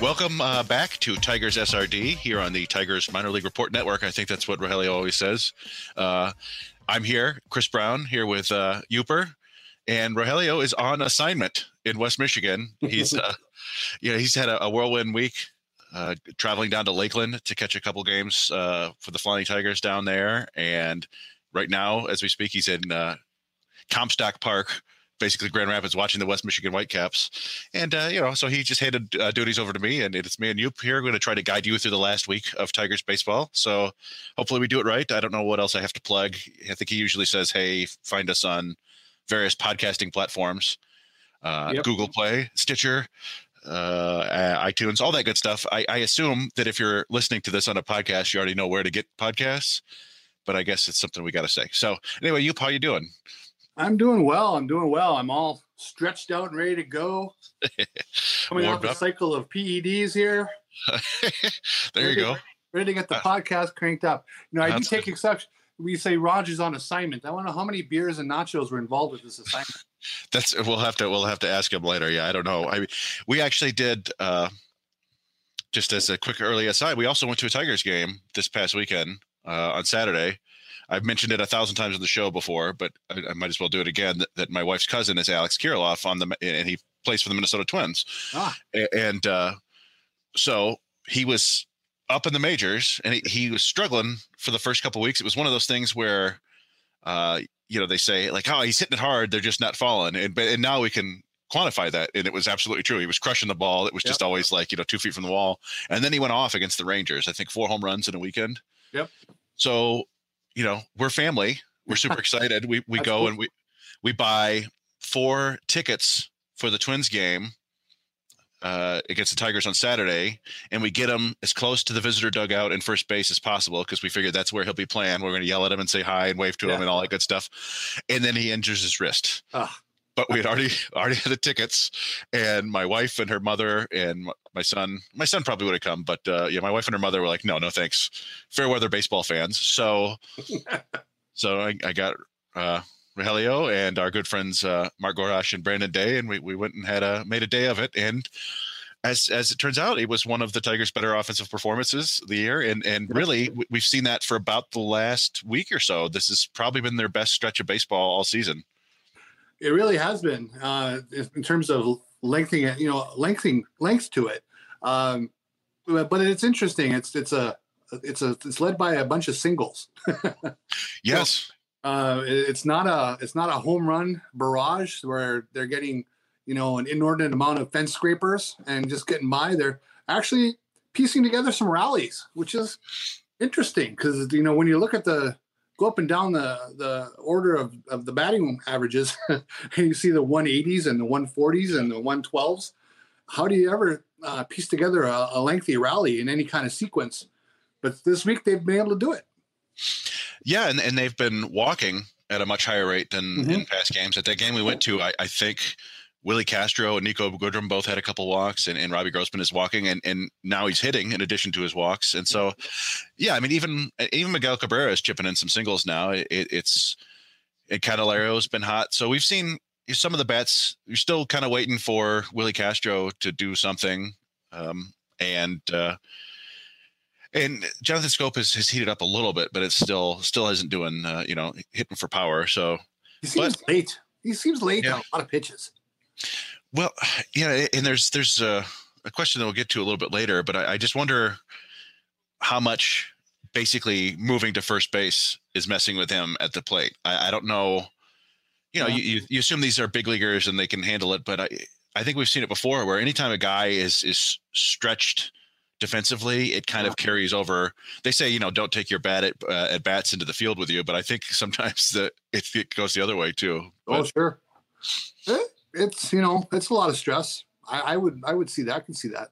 Welcome uh, back to Tigers SRD here on the Tigers Minor League Report Network. I think that's what Rogelio always says. Uh, I'm here, Chris Brown, here with uh, Uper, and Rogelio is on assignment in West Michigan. He's, uh, you know, he's had a, a whirlwind week, uh, traveling down to Lakeland to catch a couple games uh, for the Flying Tigers down there. And right now, as we speak, he's in uh, Comstock Park basically Grand Rapids watching the West Michigan Whitecaps. And, uh, you know, so he just handed uh, duties over to me, and it's me and you here. We're going to try to guide you through the last week of Tigers baseball. So hopefully we do it right. I don't know what else I have to plug. I think he usually says, hey, find us on various podcasting platforms uh, yep. Google Play, Stitcher. Uh, iTunes, all that good stuff. I, I assume that if you're listening to this on a podcast, you already know where to get podcasts, but I guess it's something we got to say. So anyway, you, how you doing? I'm doing well. I'm doing well. I'm all stretched out and ready to go. Coming off a cycle of PEDs here. there ready, you go. Ready to get the uh, podcast cranked up. You know, I do take exception. We say Rogers on assignment. I want to know how many beers and nachos were involved with this assignment. That's we'll have to we'll have to ask him later. Yeah, I don't know. I we actually did uh just as a quick early aside, we also went to a Tigers game this past weekend uh, on Saturday. I've mentioned it a thousand times on the show before, but I, I might as well do it again. That, that, my wife's cousin is Alex Kirilloff on the, and he plays for the Minnesota Twins. Ah. And uh, so he was up in the majors, and he, he was struggling for the first couple weeks. It was one of those things where, uh, you know, they say like, "Oh, he's hitting it hard; they're just not falling." And but and now we can quantify that and it was absolutely true he was crushing the ball it was yep. just always like you know two feet from the wall and then he went off against the rangers i think four home runs in a weekend yep so you know, we're family. We're super excited. We we go cool. and we we buy four tickets for the Twins game uh, against the Tigers on Saturday, and we get him as close to the visitor dugout and first base as possible because we figured that's where he'll be playing. We're going to yell at him and say hi and wave to yeah. him and all that good stuff. And then he injures his wrist. Oh but we had already already had the tickets, and my wife and her mother and my son. My son probably would have come, but uh, yeah, my wife and her mother were like, "No, no, thanks." Fair weather baseball fans. So, so I, I got uh, Rogelio and our good friends uh, Mark Gorash and Brandon Day, and we we went and had a made a day of it, and. As, as it turns out, it was one of the Tigers' better offensive performances the year, and and really we've seen that for about the last week or so. This has probably been their best stretch of baseball all season. It really has been uh, in terms of lengthening it, you know, lengthening length to it. Um, but it's interesting. It's it's a it's a it's led by a bunch of singles. yes. uh, it's not a it's not a home run barrage where they're getting you know an inordinate amount of fence scrapers and just getting by. They're actually piecing together some rallies, which is interesting because you know when you look at the go up and down the the order of, of the batting averages. And you see the 180s and the 140s and the 112s how do you ever uh, piece together a, a, lengthy rally in any kind of sequence? But this week they've been able to do it. Yeah and, and they've been walking at a much higher rate than mm-hmm. in past games. At that game we went to I, I think Willie Castro and Niko Goodrum both had a couple walks, and, and Robbie Grossman is walking, and, and now he's hitting in addition to his walks. And so, yeah, I mean, even even Miguel Cabrera is chipping in some singles now. It, it's and Candelario's been hot. So we've seen some of the bats. You're still kind of waiting for Willie Castro to do something, um, and uh, and Jonathan Schoop has, has heated up a little bit, but it still still isn't doing uh, you know hitting for power. So He seems But- late. He seems late Yeah. on a lot of pitches. Well, yeah, and there's there's a, a question that we'll get to a little bit later, but I, I just wonder how much basically moving to first base is messing with him at the plate. I, I don't know. You know, Yeah. you, you assume these are big leaguers and they can handle it, but I I think we've seen it before where anytime a guy is is stretched defensively, it kind of carries over. They say you know don't take your bat at uh, at bats into the field with you, but I think sometimes the it, it goes the other way too. Oh, But- sure. It's you know, it's a lot of stress. I, I would I would see that. I can see that.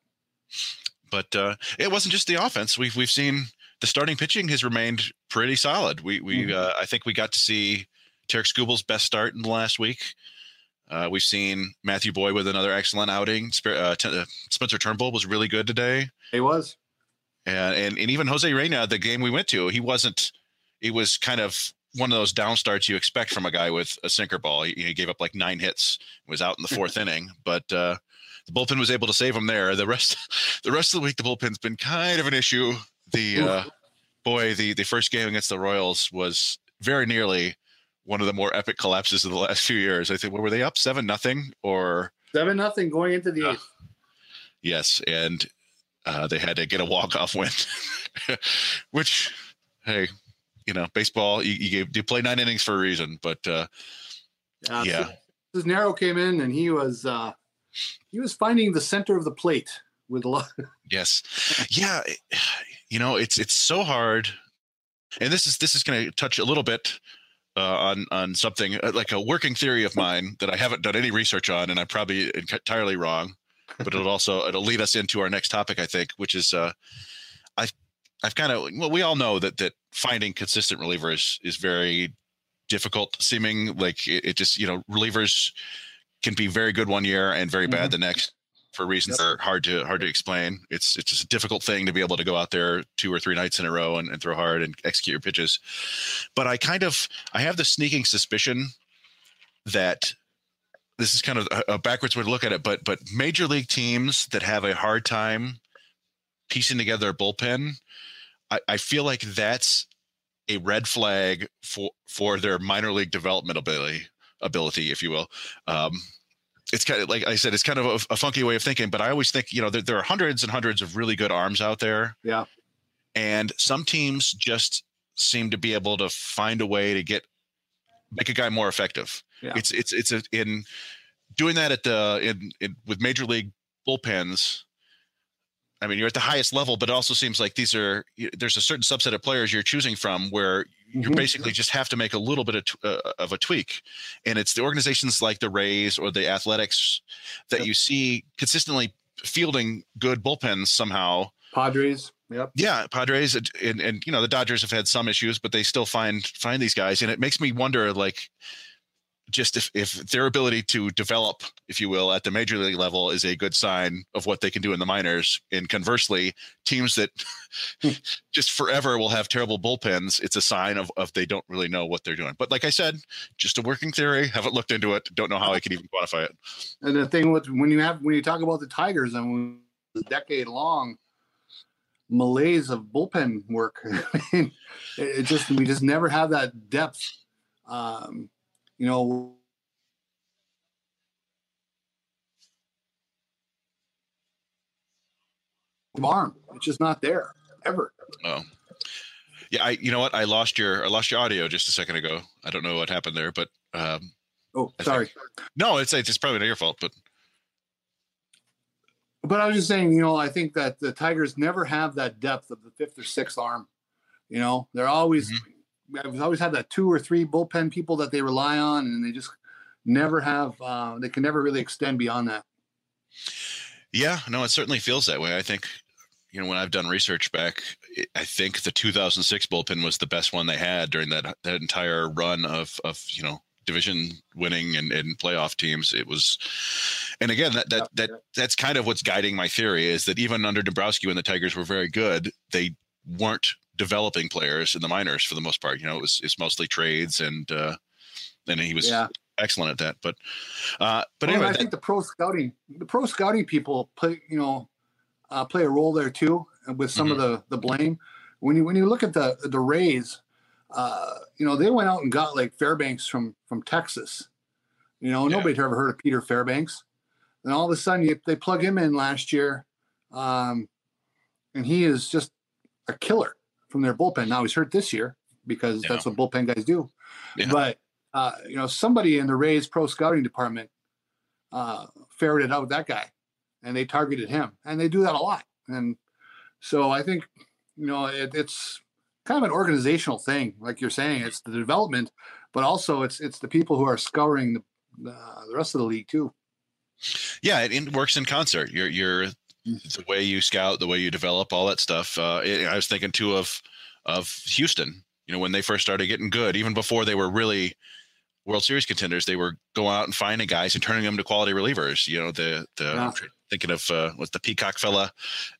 but uh, it wasn't just the offense. We've we've seen the starting pitching has remained pretty solid. We we Mhm. uh, I think we got to see Tarik Skubal's best start in the last week. Uh, we've seen Matthew Boyd with another excellent outing. Uh, T- uh, Spencer Turnbull was really good today, He was. and, and and even Jose Urena, the game we went to, he wasn't. It was kind of one of those down starts you expect from a guy with a sinker ball. He, he gave up like nine hits, was out in the fourth inning, but uh, the bullpen was able to save him there. The rest, the rest of the week, the bullpen's been kind of an issue. The uh, boy, the the first game against the Royals was very nearly one of the more epic collapses of the last few years. I think what were they up seven nothing or Seven nothing going into the Yeah. eighth. yes, and uh, they had to get a walk off win, which hey, you know, baseball you you, gave, you play nine innings for a reason, but uh, Uh, Yeah. Cisnero came in and he was uh he was finding the center of the plate with a lot. Yes. Yeah. You know, it's it's so hard. And this is this is going to touch a little bit uh, on on something uh, like a working theory of mine that I haven't done any research on, and I'm probably entirely wrong. But it'll also it'll lead us into our next topic, I think, which is uh, I've I've kind of well, we all know that that finding consistent relievers is very difficult. Seeming like it, it just you know relievers can be very good one year and very bad mm-hmm. the next for reasons that are hard to hard to explain. It's it's just a difficult thing to be able to go out there two or three nights in a row and, and throw hard and execute your pitches. But I kind of I have the sneaking suspicion that this is kind of a, a backwards way to look at it, but but major league teams that have a hard time piecing together a bullpen, I, I feel like that's a red flag for for their minor league development ability ability, if you will. Um, it's kind of like I said, it's kind of a, a funky way of thinking, but I always think, you know, there, there are hundreds and hundreds of really good arms out there. Yeah. And some teams just seem to be able to find a way to get make a guy more effective. Yeah. It's it's it's a, in doing that at the in, in with major league bullpens. I mean, you're at the highest level, but it also seems like these are there's a certain subset of players you're choosing from where you Mhm. basically just have to make a little bit of, tw- uh, of a tweak, and it's the organizations like the Rays or the Athletics that Yep. you see consistently fielding good bullpens somehow. Padres. Yep. Yeah, Padres and and you know the Dodgers have had some issues, but they still find find these guys, and it makes me wonder like just if if their ability to develop, if you will, at the major league level is a good sign of what they can do in the minors. And conversely, teams that just forever will have terrible bullpens, it's a sign of of they don't really know what they're doing. But like I said, just a working theory. Haven't looked into it. Don't know how I can even quantify it. And the thing with when you have when you talk about the Tigers and the decade long malaise of bullpen work, it just we just never have that depth. Um, you know, arm. It's just not there ever. Oh. Yeah, I you know what? I lost your I lost your audio just a second ago. I don't know what happened there, but um Oh, I sorry. no, it's it's probably not your fault, but But I was just saying, you know, I think that the Tigers never have that depth of the fifth or sixth arm. You know, they're always I've always had that two or three bullpen people that they rely on, and they just never have. Uh, they can never really extend beyond that. Yeah, no, it certainly feels that way. I think, you know, when I've done research back, I think the 2006 bullpen was the best one they had during that that entire run of of you know division winning and, and playoff teams. It was, and again, that that that that's kind of what's guiding my theory is that even under Dombrowski, when the Tigers were very good, they weren't developing players in the minors for the most part. You know, it was it's mostly trades and uh, and he was Yeah. excellent at that. But uh, but Well, anyway, I that- think the pro scouting, the pro scouting people play, you know, uh, play a role there too, with some of Mm-hmm. the the blame. When you when you look at the the Rays, uh, you know, they went out and got like Fairbanks from from Texas. You know, Yeah. nobody had ever heard of Peter Fairbanks, and all of a sudden you, they plug him in last year, um, and he is just a killer from their bullpen. Now he's hurt this year because Yeah. that's what bullpen guys do. Yeah. But uh, you know, somebody in the Rays pro scouting department uh, ferreted out that guy, and they targeted him, and they do that a lot. And so I think you know it, it's kind of an organizational thing, like you're saying. It's the development, but also it's it's the people who are scouring the the, the rest of the league too. yeah, it, it works in concert. You're you're the way you scout, the way you develop, all that stuff. Uh, it, I was thinking too of of Houston. You know, when they first started getting good, even before they were really World Series contenders, they were going out and finding guys and turning them to quality relievers. You know, the the Yeah. Thinking of uh, what's the Peacock fella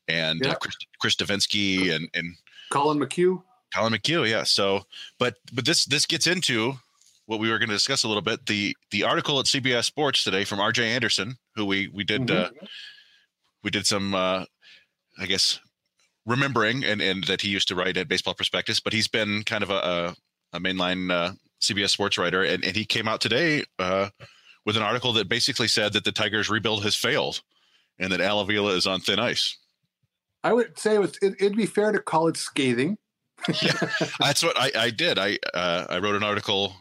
and uh, Chris, Chris Devenski and and Collin McHugh. Collin McHugh, yeah. So, but but this this gets into what we were going to discuss a little bit. The the article at CBS Sports today from R.J. Anderson, who we we did Mhm. uh, we did some uh, I guess remembering and and that he used to write at Baseball Prospectus, but he's been kind of a a, mainline uh, CBS Sports writer, and and he came out today uh, with an article that basically said that the Tigers rebuild has failed, and that Al Avila is on thin ice. I would say it was, it, it'd be fair to call it scathing. yeah, that's what I, I did. I uh, I wrote an article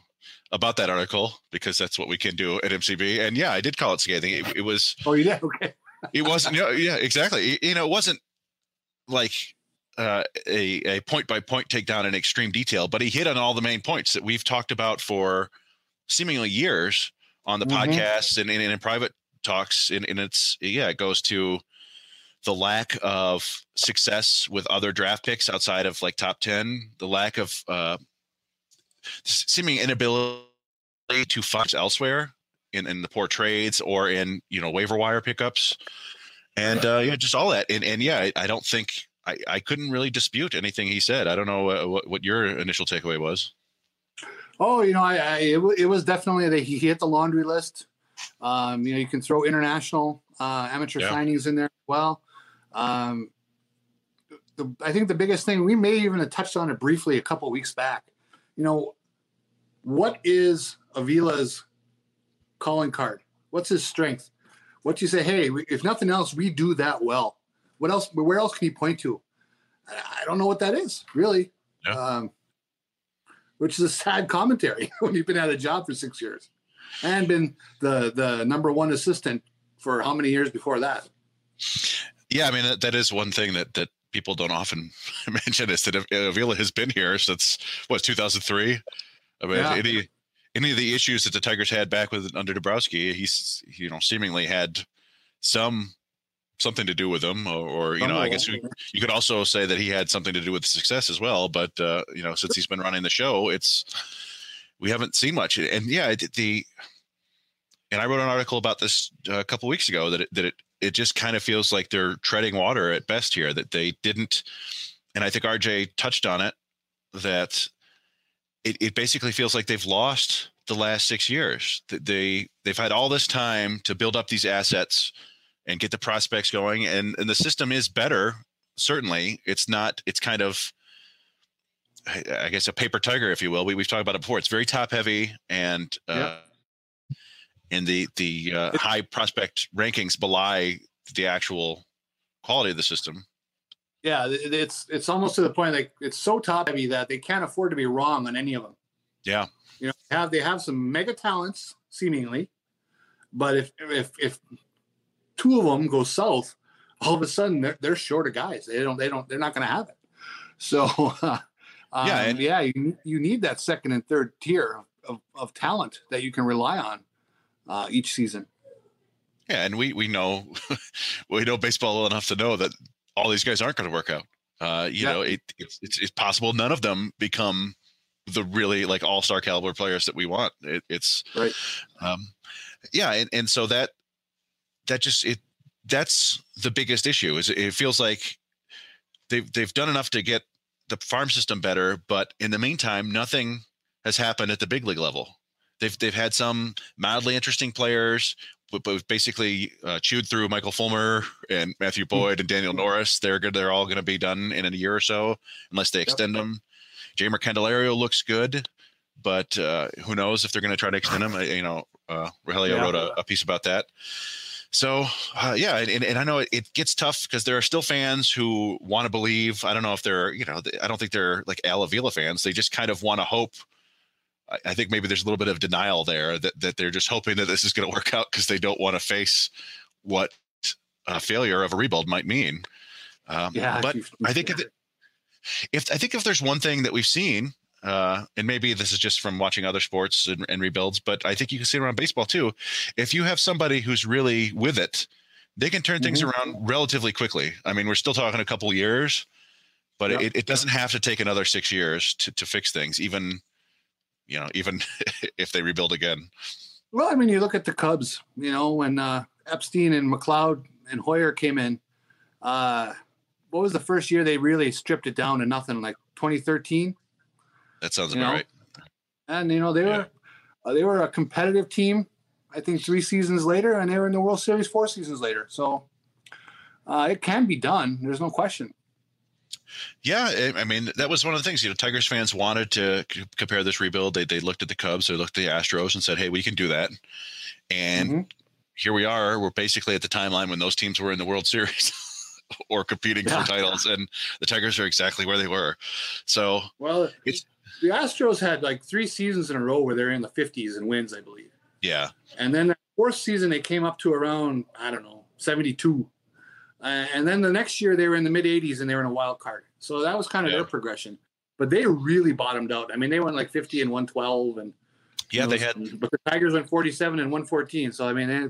about that article because that's what we can do at MCB. And yeah, I did call it scathing. It, it was Oh, you did? Okay. It wasn't you know, yeah exactly. You know, it wasn't like uh, a a point by point takedown in extreme detail, but he hit on all the main points that we've talked about for seemingly years on the Mhm. podcasts and, and in private talks. And, and it's yeah, it goes to the lack of success with other draft picks outside of like top 10 the lack of uh seeming inability to find elsewhere in, in the poor trades or in you know waiver wire pickups and uh yeah just all that and and yeah i, I don't think I, I couldn't really dispute anything he said i don't know uh, what, what your initial takeaway was Oh, you know, I, I it, wa- it was definitely that he hit the laundry list. Um, you know, you can throw international uh, amateur Yeah. signings in there as well. Um, the, I think the biggest thing we may even have touched on it briefly a couple weeks back. You know, what is Avila's calling card? What's his strength? What do you say? Hey, if nothing else, we do that well. What else? Where else can he point to? I I don't know what that is really. Yeah. Um, which is a sad commentary when you've been at a job for six years and been the the number one assistant for how many years before that? yeah i mean that, that is one thing that that people don't often mention is that avila has been here since what 2003 i mean Yeah. any any of the issues that the tigers had back with under Dombrowski, he's you know seemingly had some something to do with them or, or you know i guess we, you could also say that he had something to do with the success as well but uh you know since he's been running the show it's we haven't seen much. And yeah it, the and i wrote an article about this uh, a couple weeks ago that it, that it it just kind of feels like they're treading water at best here that they didn't and i think rj touched on it that it, it basically feels like they've lost the last six years. They they've had all this time to build up these assets and get the prospects going and and the system is better certainly. It's not it's kind of i I guess a paper tiger if you will. We, we've talked about it before. It's very top heavy and uh and the the uh, high prospect rankings belie the actual quality of the system Yeah, it's it's almost to the point like it's so top heavy that they can't afford to be wrong on any of them. yeah You know, they have they have some mega talents seemingly, but if if if two of them go south, all of a sudden they're they're short of guys. They don't they don't they're not going to have it. So uh, um, Yeah, yeah, and- yeah, you you need that second and third tier of, of talent that you can rely on uh, each season. Yeah, and we we know we know baseball well enough to know that all these guys aren't going to work out. Uh, you Yeah. know, it, it's, it's it's possible none of them become the really like all star caliber players that we want. It, it's Right. um, yeah, and, and so that that just it that's the biggest issue is it feels like they've they've done enough to get the farm system better, but in the meantime, nothing has happened at the big league level. They've they've had some mildly interesting players, but, basically uh, chewed through Michael Fulmer and Matthew Boyd and Daniel Norris. They're good. They're all going to be done in a year or so, unless they extend them. Jeimer Candelario looks good, but uh, who knows if they're going to try to extend him? You know, uh, Rogelio Yeah. wrote a, a piece about that. So uh, yeah, and, and I know it, it gets tough because there are still fans who want to believe. I don't know if they're, you know, I don't think they're like Al Avila fans. They just kind of want to hope. I, think maybe there's a little bit of denial there that that they're just hoping that this is going to work out because they don't want to face what a failure of a rebuild might mean. Um, Yeah, but I think if, if I think if there's one thing that we've seen, uh, and maybe this is just from watching other sports and, and rebuilds, but I think you can see it around baseball too. If you have somebody who's really with it, they can turn things Mhm. around relatively quickly. I mean, we're still talking a couple years, but Yeah. it, it doesn't have to take another six years to, to fix things, even you know, even if they rebuild again. Well, I mean, you look at the Cubs. You know, when uh, Epstein and McLeod and Hoyer came in, uh, what was the first year they really stripped it down to nothing? Like 2013, That sounds about know? right. and you know they Yeah. were uh, they were a competitive team. I think three seasons later, and they were in the World Series four seasons later. So uh, it can be done. There's no question. Yeah, I- mean that was one of the things. You know, Tigers fans wanted to c- compare this rebuild. They they looked at the Cubs, they looked at the Astros, and said, "Hey, we can do that." And Mhm. here we are. We're basically at the timeline when those teams were in the World Series or competing Yeah. for titles, and the Tigers are exactly where they were. So Well, It's- the Astros had like three seasons in a row where they're in the 50s and wins, I believe. yeah, And then the fourth season, they came up to around, I don't know, 72. Uh, and then the next year, they were in the mid 80s and they were in a wild card. So that was kind of Yeah. their progression. But they really bottomed out. I mean, they went like 50 and 112. And yeah, you they had But the Tigers went 47 and 114. So, I mean, they,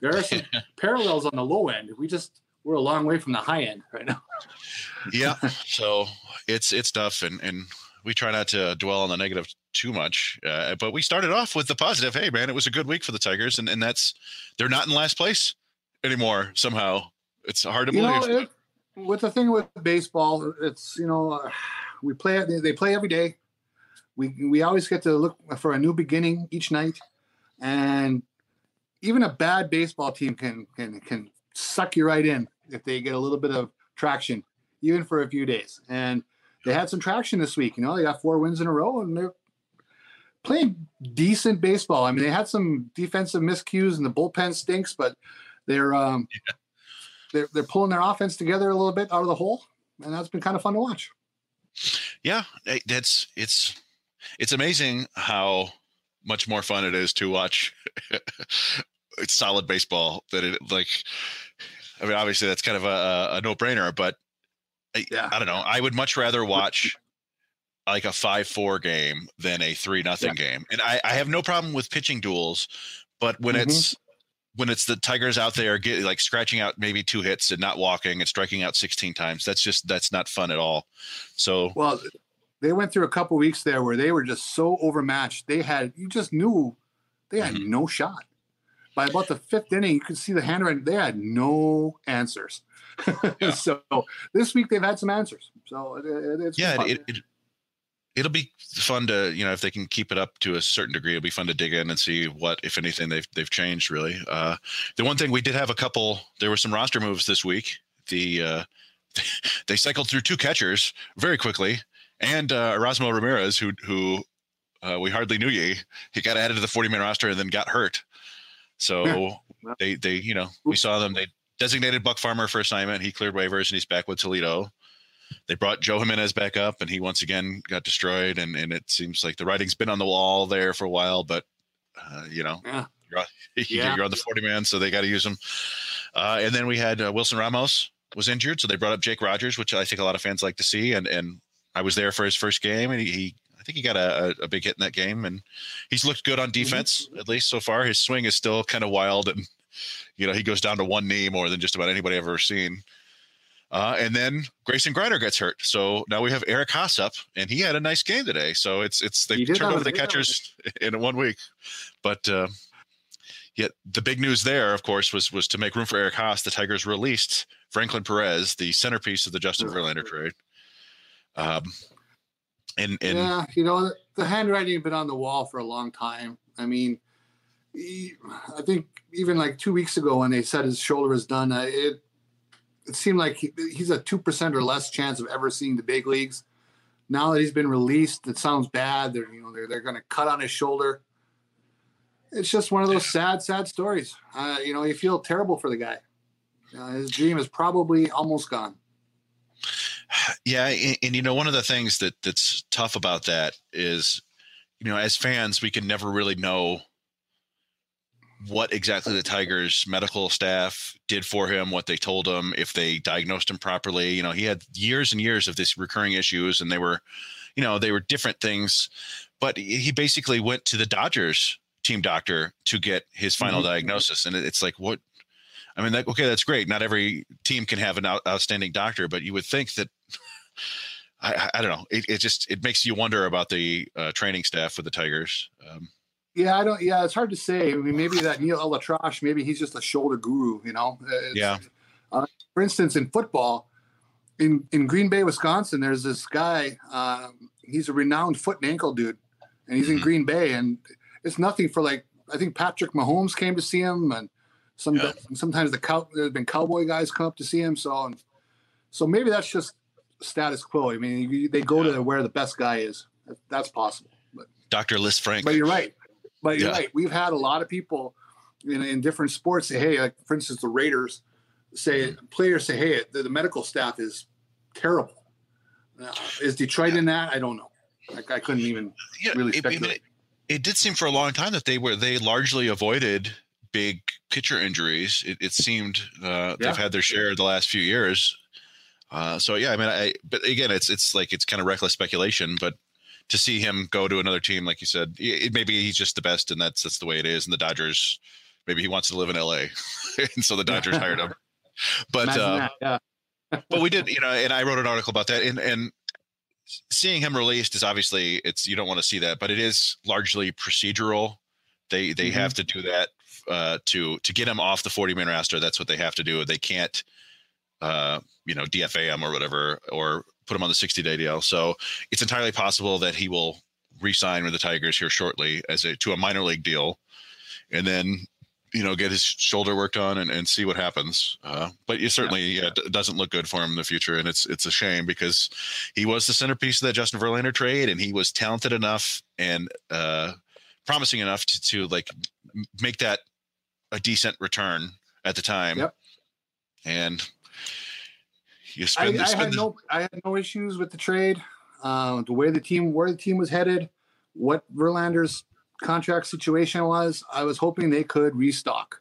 there are some parallels on the low end. We just, we're a long way from the high end right now. yeah. So it's it's tough, and and we try not to dwell on the negative too much. Uh, but we started off with the positive. Hey, man, it was a good week for the Tigers, and and that's they're not in last place anymore. Somehow, it's hard to you believe. know, it, with the thing with baseball, it's you know, uh, we play they, they play every day. We we always get to look for a new beginning each night, and even a bad baseball team can can can suck you right in if they get a little bit of traction, even for a few days. And they had some traction this week. You know, they got four wins in a row, and they're playing decent baseball. I mean, they had some defensive miscues, and the bullpen stinks, but they're um, they're they're pulling their offense together a little bit out of the hole, and that's been kind of fun to watch. yeah that's it's it's amazing how much more fun it is to watch it's solid baseball that it like i mean obviously that's kind of a, a no-brainer but I, Yeah. I don't know i would much rather watch like a 5-4 game than a 3 nothing game and I, I have no problem with pitching duels but when Mhm. it's when it's the tigers out there get like scratching out maybe two hits and not walking and striking out 16 times that's just that's not fun at all so Well, they went through a couple weeks there where they were just so overmatched. They had you just knew they had Mhm. no shot. By about the fifth inning, you could see the handwriting. They had no answers. so this week they've had some answers. So it, it, it's yeah it, it it'll be fun to you know if they can keep it up to a certain degree it'll be fun to dig in and see what if anything they've they've changed really. Uh the one thing we did have a couple there were some roster moves this week. The uh they cycled through two catchers very quickly and uh erasmo ramirez who who uh, we hardly knew ye he got added to the 40 man roster and then got hurt. So Yeah. they they you know we saw them. They designated buck farmer for assignment. He cleared waivers and he's back with toledo they brought Joe Jimenez back up, and he once again got destroyed. And and it seems like the writing's been on the wall there for a while, but uh, you know, Yeah. you're on, Yeah. you're on the 40 man, so they got to use him. Uh, and then we had uh, Wilson Ramos was injured, so they brought up Jake Rogers, which I think a lot of fans like to see. And and I was there for his first game, and he, he I think he got a, a, a big hit in that game, and he's looked good on defense at least so far. His swing is still kind of wild, and you know he goes down to one knee more than just about anybody I've ever seen. Uh, and then Grayson Greiner gets hurt, so now we have Eric Haase up, and he had a nice game today. So it's it's they He turned over the he did have a- catchers in one week, but uh, yet the big news there, of course, was was to make room for Eric Haase. The Tigers released Franklin Perez, the centerpiece of the Justin Verlander trade. Um, and and yeah, you know, the- handwriting had been on the wall for a long time. I mean, I think even like two weeks ago when they said his shoulder was done, uh, it it seemed like he, he's a two percent or less chance of ever seeing the big leagues. Now that he's been released, it sounds bad. They're you know they're they're going to cut on his shoulder. It's just one of those sad, sad stories. Uh, you know, you feel terrible for the guy. Uh, his dream is probably almost gone. Yeah, and, and you know, one of the things that that's tough about that is, you know, as fans, we can never really know what exactly the Tigers medical staff did for him, what they told him, if they diagnosed him properly. You know, he had years and years of this recurring issues, and they were, you know, they were different things. But he basically went to the Dodgers team doctor to get his final Mhm. diagnosis, and it's like, what? I mean, that, okay, that's great. Not every team can have an out, outstanding doctor, but you would think that I, I- don't know. It, it just it makes you wonder about the uh, training staff with the Tigers. Um, Yeah, I don't. Yeah, it's hard to say. I mean, maybe that Neal ElAttrache, maybe he's just a shoulder guru. You know. It's- Yeah. Uh, for instance, in football, in in Green Bay, Wisconsin, there's this guy. Um, he's a renowned foot and ankle dude, and he's in Mhm. Green Bay, and it's nothing for like. I think Patrick Mahomes came to see him, and some Yeah. sometimes the cow, there's been cowboy guys come up to see him. So, so maybe that's just status quo. I mean, you, they go Yeah. to where the best guy is. That's possible. But Dr. Liz Frank. but you're right. But you're Yeah. right. We've had a lot of people in, in different sports say, hey, like for instance, the Raiders say Mm-hmm. players say, hey, the, the medical staff is terrible. Uh, is Detroit in that? I don't know. Like I couldn't even. yeah, really it, speculate. it, it did seem for a long time that they were they largely avoided big pitcher injuries. It, it seemed uh, Yeah. they've had their share the last few years. Uh, so yeah, I mean, I but again, it's it's like it's kind of reckless speculation, but to see him go to another team, like you said, it, maybe he's just the best, and that's that's the way it is. And the Dodgers, maybe he wants to live in L.A., and so the Dodgers hired him. But uh, that. Yeah. but we did, you know, and I wrote an article about that, and and seeing him released is obviously it's you don't want to see that, but it is largely procedural. They they Mhm. have to do that uh, to to get him off the forty man roster. That's what they have to do. They can't, uh, you know, DFA him or whatever, or put him on the sixty day deal. So it's entirely possible that he will re-sign with the Tigers here shortly as a to a minor league deal, and then you know get his shoulder worked on and, and see what happens. Uh, but it certainly yeah, it doesn't look good for him in the future, and it's it's a shame because he was the centerpiece of that Justin Verlander trade, and he was talented enough and uh, promising enough to, to like make that a decent return at the time. Yep. And you I, spend, I spend had the- no I had no issues with the trade. Uh, the way the team where the team was headed, what Verlander's contract situation was, I was hoping they could restock,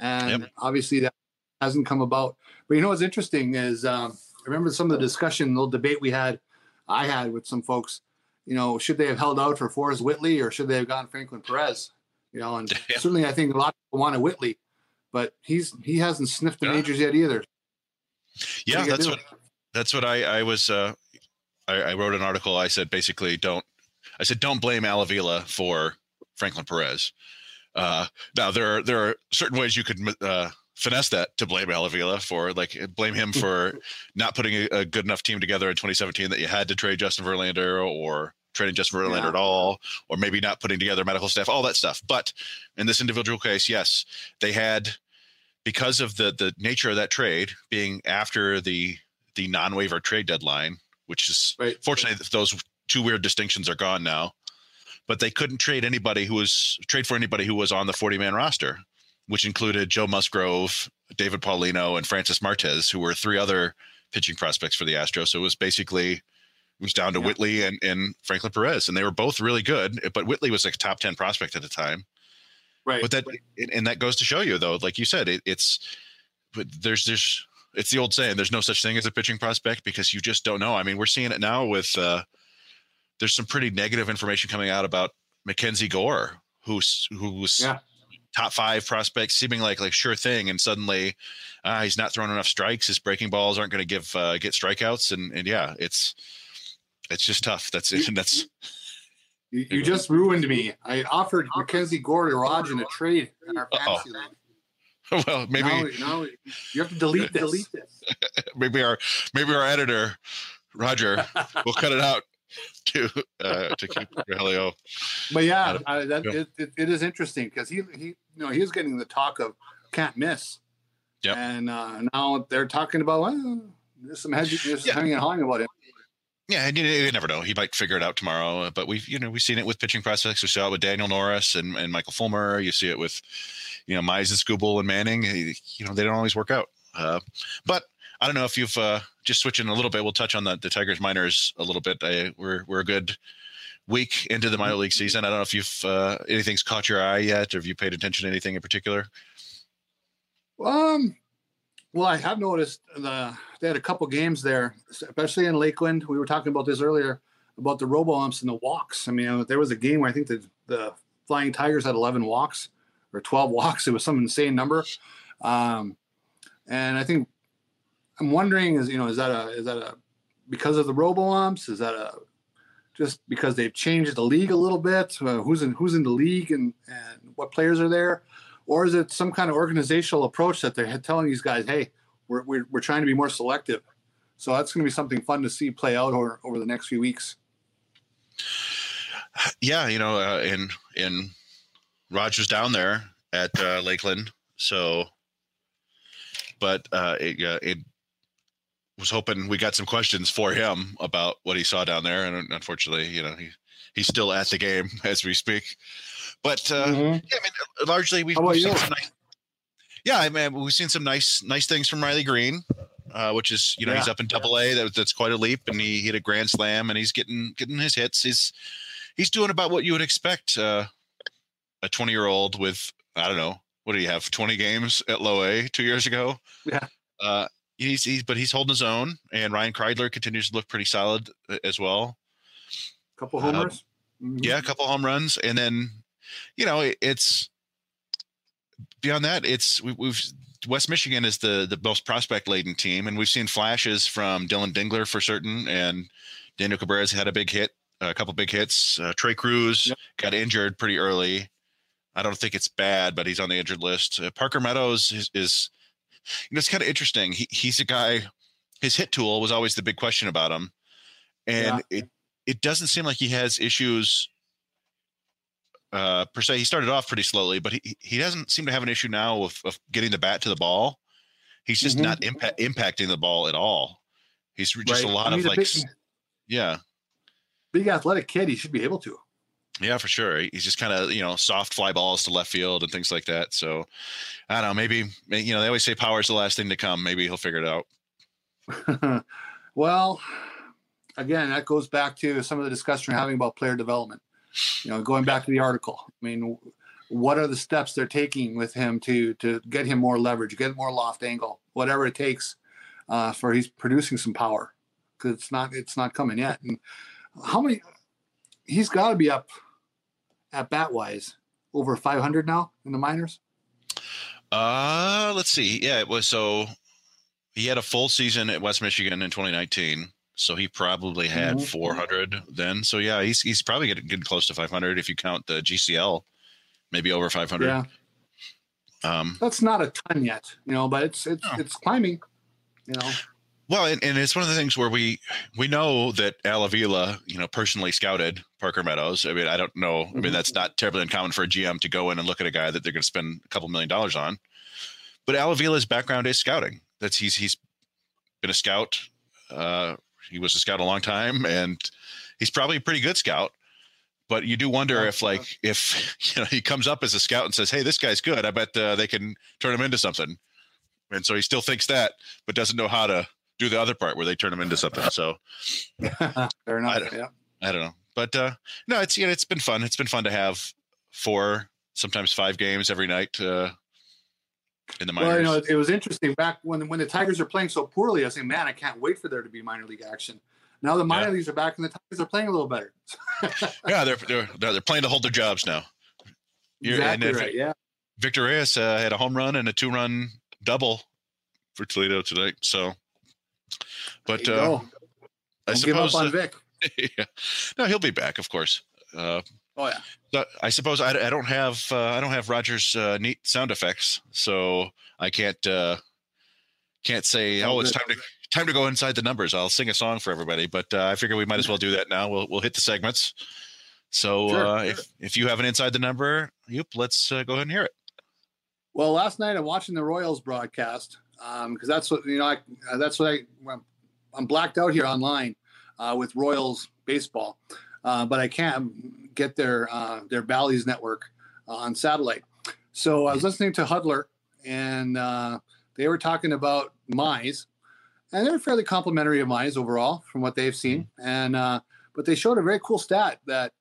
and Yep. obviously that hasn't come about. But you know what's interesting is um, I remember some of the discussion, little debate we had, I had with some folks. You know, should they have held out for Forrest Whitley or should they have gone Franklin Perez? You know, and Yeah. certainly I think a lot of people wanted Whitley, but he's he hasn't sniffed the Yeah. majors yet either. Yeah, that's what that's what I I was uh, I, I wrote an article. I said basically don't I said don't blame Al Avila for Franklin Perez. Uh, now there are there are certain ways you could uh, finesse that to blame Al Avila for like blame him for not putting a, a good enough team together in 2017 that you had to trade Justin Verlander or trading Justin Verlander Yeah. at all, or maybe not putting together medical staff, all that stuff. But in this individual case, yes, they had because of the the nature of that trade being after the the non-waiver trade deadline, which is Right. fortunately those two weird distinctions are gone now. But they couldn't trade anybody who was trade for anybody who was on the 40 man roster, which included Joe Musgrove, David Paulino, and Francis Martes, who were three other pitching prospects for the Astros. So it was basically it was down to Yeah. Whitley and, and Franklin Perez, and they were both really good. But Whitley was like a top 10 prospect at the time Right. but that and- and that goes to show you though like you said it, it's but there's there's it's the old saying there's no such thing as a pitching prospect because you just don't know i mean we're seeing it now with uh there's some pretty negative information coming out about mackenzie gore who's who's Yeah. top five prospect, seeming like like sure thing, and suddenly uh, he's not throwing enough strikes. His breaking balls aren't going to give uh, get strikeouts, and and yeah, it's it's just tough. That's it. And That's You, you just ruined me. I offered Mackenzie Gore to Raj in a trade in our fantasy league. well, maybe Now, now you have to delete this. Delete this. maybe our maybe our editor Roger will cut it out to uh, to keep Rogelio. But yeah, Adam, I, that, it, it, it is interesting because he he you know he was getting the talk of can't miss. Yep. And uh, now they're talking about well, there's some hedging, there's Yeah. hemming and hawing about him. Yeah, and you, you never know. He might figure it out tomorrow. uh, But we've you know we've seen it with pitching prospects. We saw it with Daniel Norris and, and Michael Fulmer. You see it with you know Mize and Skubal and Manning. You know they don't always work out. Uh, but I don't know if you've uh, just switching a little bit. We'll touch on the, the Tigers minors a little bit. I, we're we're a good week into the minor league season. I don't know if you've uh, anything's caught your eye yet, or if you paid attention to anything in particular. Um, well, I have noticed the they had a couple games there, especially in Lakeland. We were talking about this earlier about the robo umps and the walks. I mean, there was a game where I think the the Flying Tigers had 11 walks or 12 walks. It was some insane number. Um, and I think I'm wondering is you know is that a is that a because of the robo umps? Is that a just because they've changed the league a little bit? Uh, who's in who's in the league and and what players are there? Or is it some kind of organizational approach that they're telling these guys, hey, we're, we're, we're trying to be more selective? So that's going to be something fun to see play out over, over the next few weeks. Yeah, you know, uh, and and Rogers down there at uh, Lakeland, so. But uh, it, uh, it was hoping we got some questions for him about what he saw down there, and unfortunately, you know, he he's still at the game as we speak. But uh, yeah, I mean, largely we've, we've seen some nice. Yeah, I mean, we've seen some nice nice things from Riley Greene, uh, which is you know he's up in Double A. That, that's quite a leap, and he hit a grand slam, and he's getting getting his hits. He's he's doing about what you would expect uh, a 20 year old with I don't know what do you have 20 games at low A two years ago. Yeah. Uh, he's, he's but he's holding his own, and Ryan Kreidler continues to look pretty solid uh, as well. couple Uh, homers. Yeah, a couple home runs, and then you know it, it's beyond that. It's we, we've West Michigan is the the most prospect laden team, and we've seen flashes from Dillon Dingler for certain, and Daniel Cabrera's had a big hit, a couple big hits. Uh, Trei Cruz Yep. got injured pretty early. I don't think it's bad, but he's on the injured list. Uh, Parker Meadows is, is you know it's kind of interesting. He he's a guy. His hit tool was always the big question about him, and it it doesn't seem like he has issues uh, per se. He started off pretty slowly, but he he doesn't seem to have an issue now of, of getting the bat to the ball. He's just Mhm. not impact, impacting the ball at all. He's just a lot of like, big, yeah, big athletic kid. He should be able to. yeah, for sure. He's just kind of you know soft fly balls to left field and things like that. So I don't know. Maybe you know they always say power is the last thing to come. Maybe he'll figure it out. well, again, that goes back to some of the discussion we're having about player development. You know, going back to the article. I mean, what are the steps they're taking with him to to get him more leverage, get more loft angle, whatever it takes uh, for he's producing some power because it's not it's not coming yet. And how many? He's got to be up at bat wise over 500 now in the minors. Uh, let's see. Yeah, it was so he had a full season at West Michigan in 2019. So he probably had Mhm. 400 then. So yeah, he's he's probably getting, getting close to 500 if you count the GCL, maybe over 500. Yeah, Um, that's not a ton yet, you know, but it's it's No. it's climbing. You know, well, and, and it's one of the things where we we know that Al Avila, you know, personally scouted Parker Meadows. I mean, I don't know. I mean, Mhm. that's not terribly uncommon for a GM to go in and look at a guy that they're going to spend a couple million dollars on. But Al Avila's background is scouting. That's he's he's been a scout. Uh, he was a scout a long time, and he's probably a pretty good scout. But you do wonder Yeah, if, like, if you know, he comes up as a scout and says, "Hey, this guy's good. I bet uh, they can turn him into something." And so he still thinks that, but doesn't know how to do the other part where they turn him into something. So fair enough. I don't- Yeah. I don't know, but uh, no, it's you know, it's been fun. It's been fun to have four, sometimes five games every night uh, in the minors. Well, you know, it, was interesting back when when the Tigers are playing so poorly. I was saying, man, I can't wait for there to be minor league action. Now the minor Yeah. leagues are back and the Tigers are playing a little better. yeah, they're they're they're they're playing to hold their jobs now. You're- exactly right. Yeah. Victor Reyes uh, had a home run and a two run double for Toledo tonight. So, but uh. I Don't give up suppose on Vic. yeah. no, he'll be back, of course. Uh, Oh yeah. so I suppose I, I don't have uh, I don't have Rogers' uh, neat sound effects, so I can't uh, can't say Oh, it's time to time to go inside the numbers. I'll sing a song for everybody, but uh, I figure we might as well do that now. We'll we'll hit the segments. So Sure, uh, sure. if if you have an inside the number, yep, let's uh, go ahead and hear it. Well, last night I'm watching the Royals broadcast because that's what you know. I, uh, that's what I I'm- I'm blacked out here online uh, with Royals baseball, uh, but I can't get their uh, their Bally's network on satellite. So I was listening to Hudler, and uh, they were talking about Mize, and they're fairly complimentary of Mize overall from what they've seen. And uh, but they showed a very cool stat that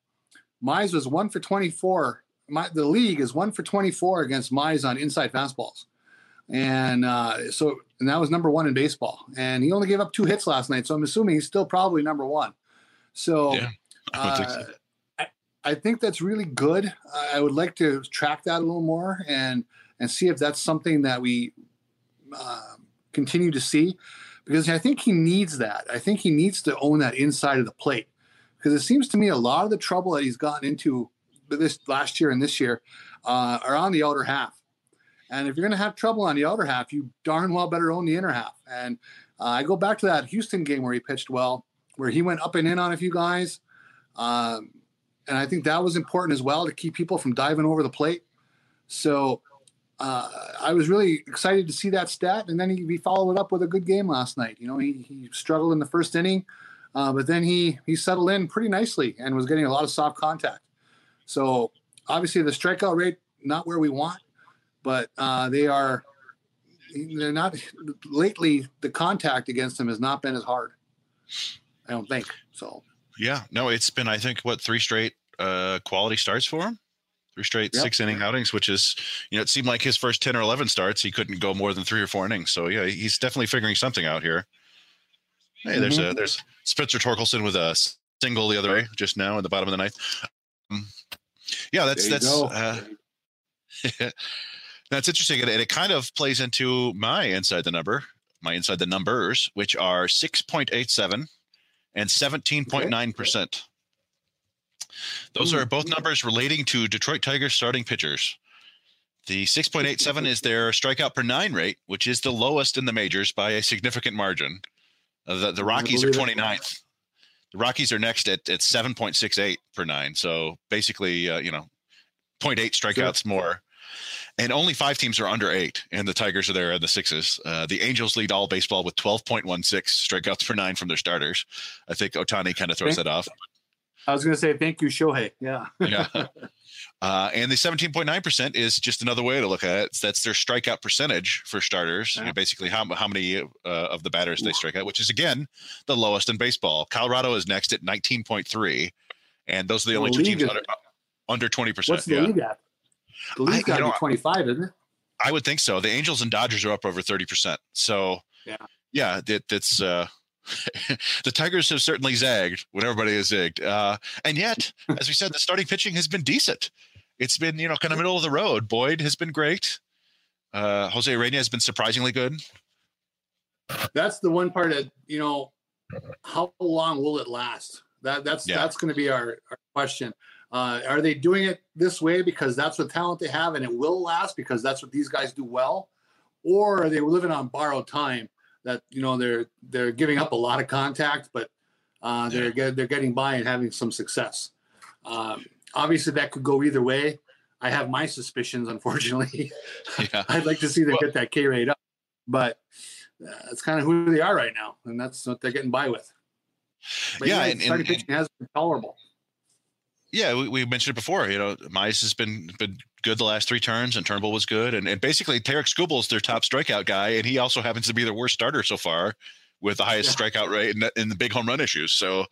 Mize was one for 24 my, the league is one for 24 against Mize on inside fastballs. And uh, so, and that was number one in baseball. And he only gave up two hits last night. So I'm assuming he's still probably number one. So, Yeah, Uh, I, think that's really good. I- I would like to track that a little more and, and see if that's something that we um continue to see because I think he needs that. I think he needs to own that inside of the plate because it seems to me a lot of the trouble that he's gotten into this last year and this year uh, are on the outer half. And if you're going to have trouble on the outer half, you darn well better own the inner half. And uh, I go back to that Houston game where he pitched well, where he went up and in on a few guys. Um, and I think that was important as well to keep people from diving over the plate. So uh, I was really excited to see that stat. And then he, he followed it up with a good game last night. You know, he, he struggled in the first inning, uh, but then he he settled in pretty nicely and was getting a lot of soft contact. So obviously the strikeout rate not where we want, but uh, they are they're not lately. The contact against him has not been as hard. I don't think so. Yeah, no, it's been I think what three straight uh, quality starts for him, three straight Yep. six inning outings, which is you know it seemed like his first ten or eleven starts he couldn't go more than three or four innings. So yeah, he's definitely figuring something out here. Hey, there's Mm-hmm. a there's Spencer Torkelson with a single the other way just now in the bottom of the ninth. Um, yeah, that's that's uh, that's interesting, and it, it kind of plays into my inside the number, my inside the numbers, which are six point eight seven and seventeen point nine percent. Those are both numbers relating to Detroit Tigers starting pitchers. The 6.87 is their strikeout per nine rate, which is the lowest in the majors by a significant margin. Uh, the, the Rockies are 29th. The Rockies are next at, at 7.68 per nine. So basically, uh, you know, 0.8 strikeouts more. And only five teams are under eight, and the Tigers are there and the sixes. Uh, the Angels lead all baseball with 12.16 strikeouts per nine from their starters. I think Ohtani kind of throws that off. I was going to say thank you, Shohei. Yeah. yeah. Uh, and the 17.9% is just another way to look at it. That's their strikeout percentage for starters. You know, basically, how, how many uh, of the batters they strike out, which is, again, the lowest in baseball. Colorado is next at 19.3. And those are the The only two teams is- under, under 20%. What's the yeah. league at? The league's I- got to be 25, isn't it? I would think so. The Angels and Dodgers are up over 30%. So, Yeah. yeah, that, that's. Uh, the Tigers have certainly zagged when everybody has zigged. Uh, and yet, as we said, the starting pitching has been decent. It's been, you know, kind of middle of the road. Boyd has been great. Uh, Jose Urena has been surprisingly good. That's the one part that you know. How long will it last? That that's Yeah. that's going to be our, our question. Uh, are they doing it this way because that's the talent they have and it will last because that's what these guys do well, or are they living on borrowed time? That you know they're they're giving up a lot of contact, but uh, they're get, they're getting by and having some success. Um, obviously, that could go either way. I have my suspicions, unfortunately. Yeah. I'd like to see them Well- get that K rate up, but uh, that's kind of who they are right now, and that's what they're getting by with. But Yeah, yeah, and- starting and- has been tolerable. Yeah, we, we mentioned it before. You know, Mize has been been good the last three turns, and Turnbull was good, and, and basically Tarik Skubal is their top strikeout guy, and he also happens to be their worst starter so far, with the highest strikeout rate and in the big home run issues. So,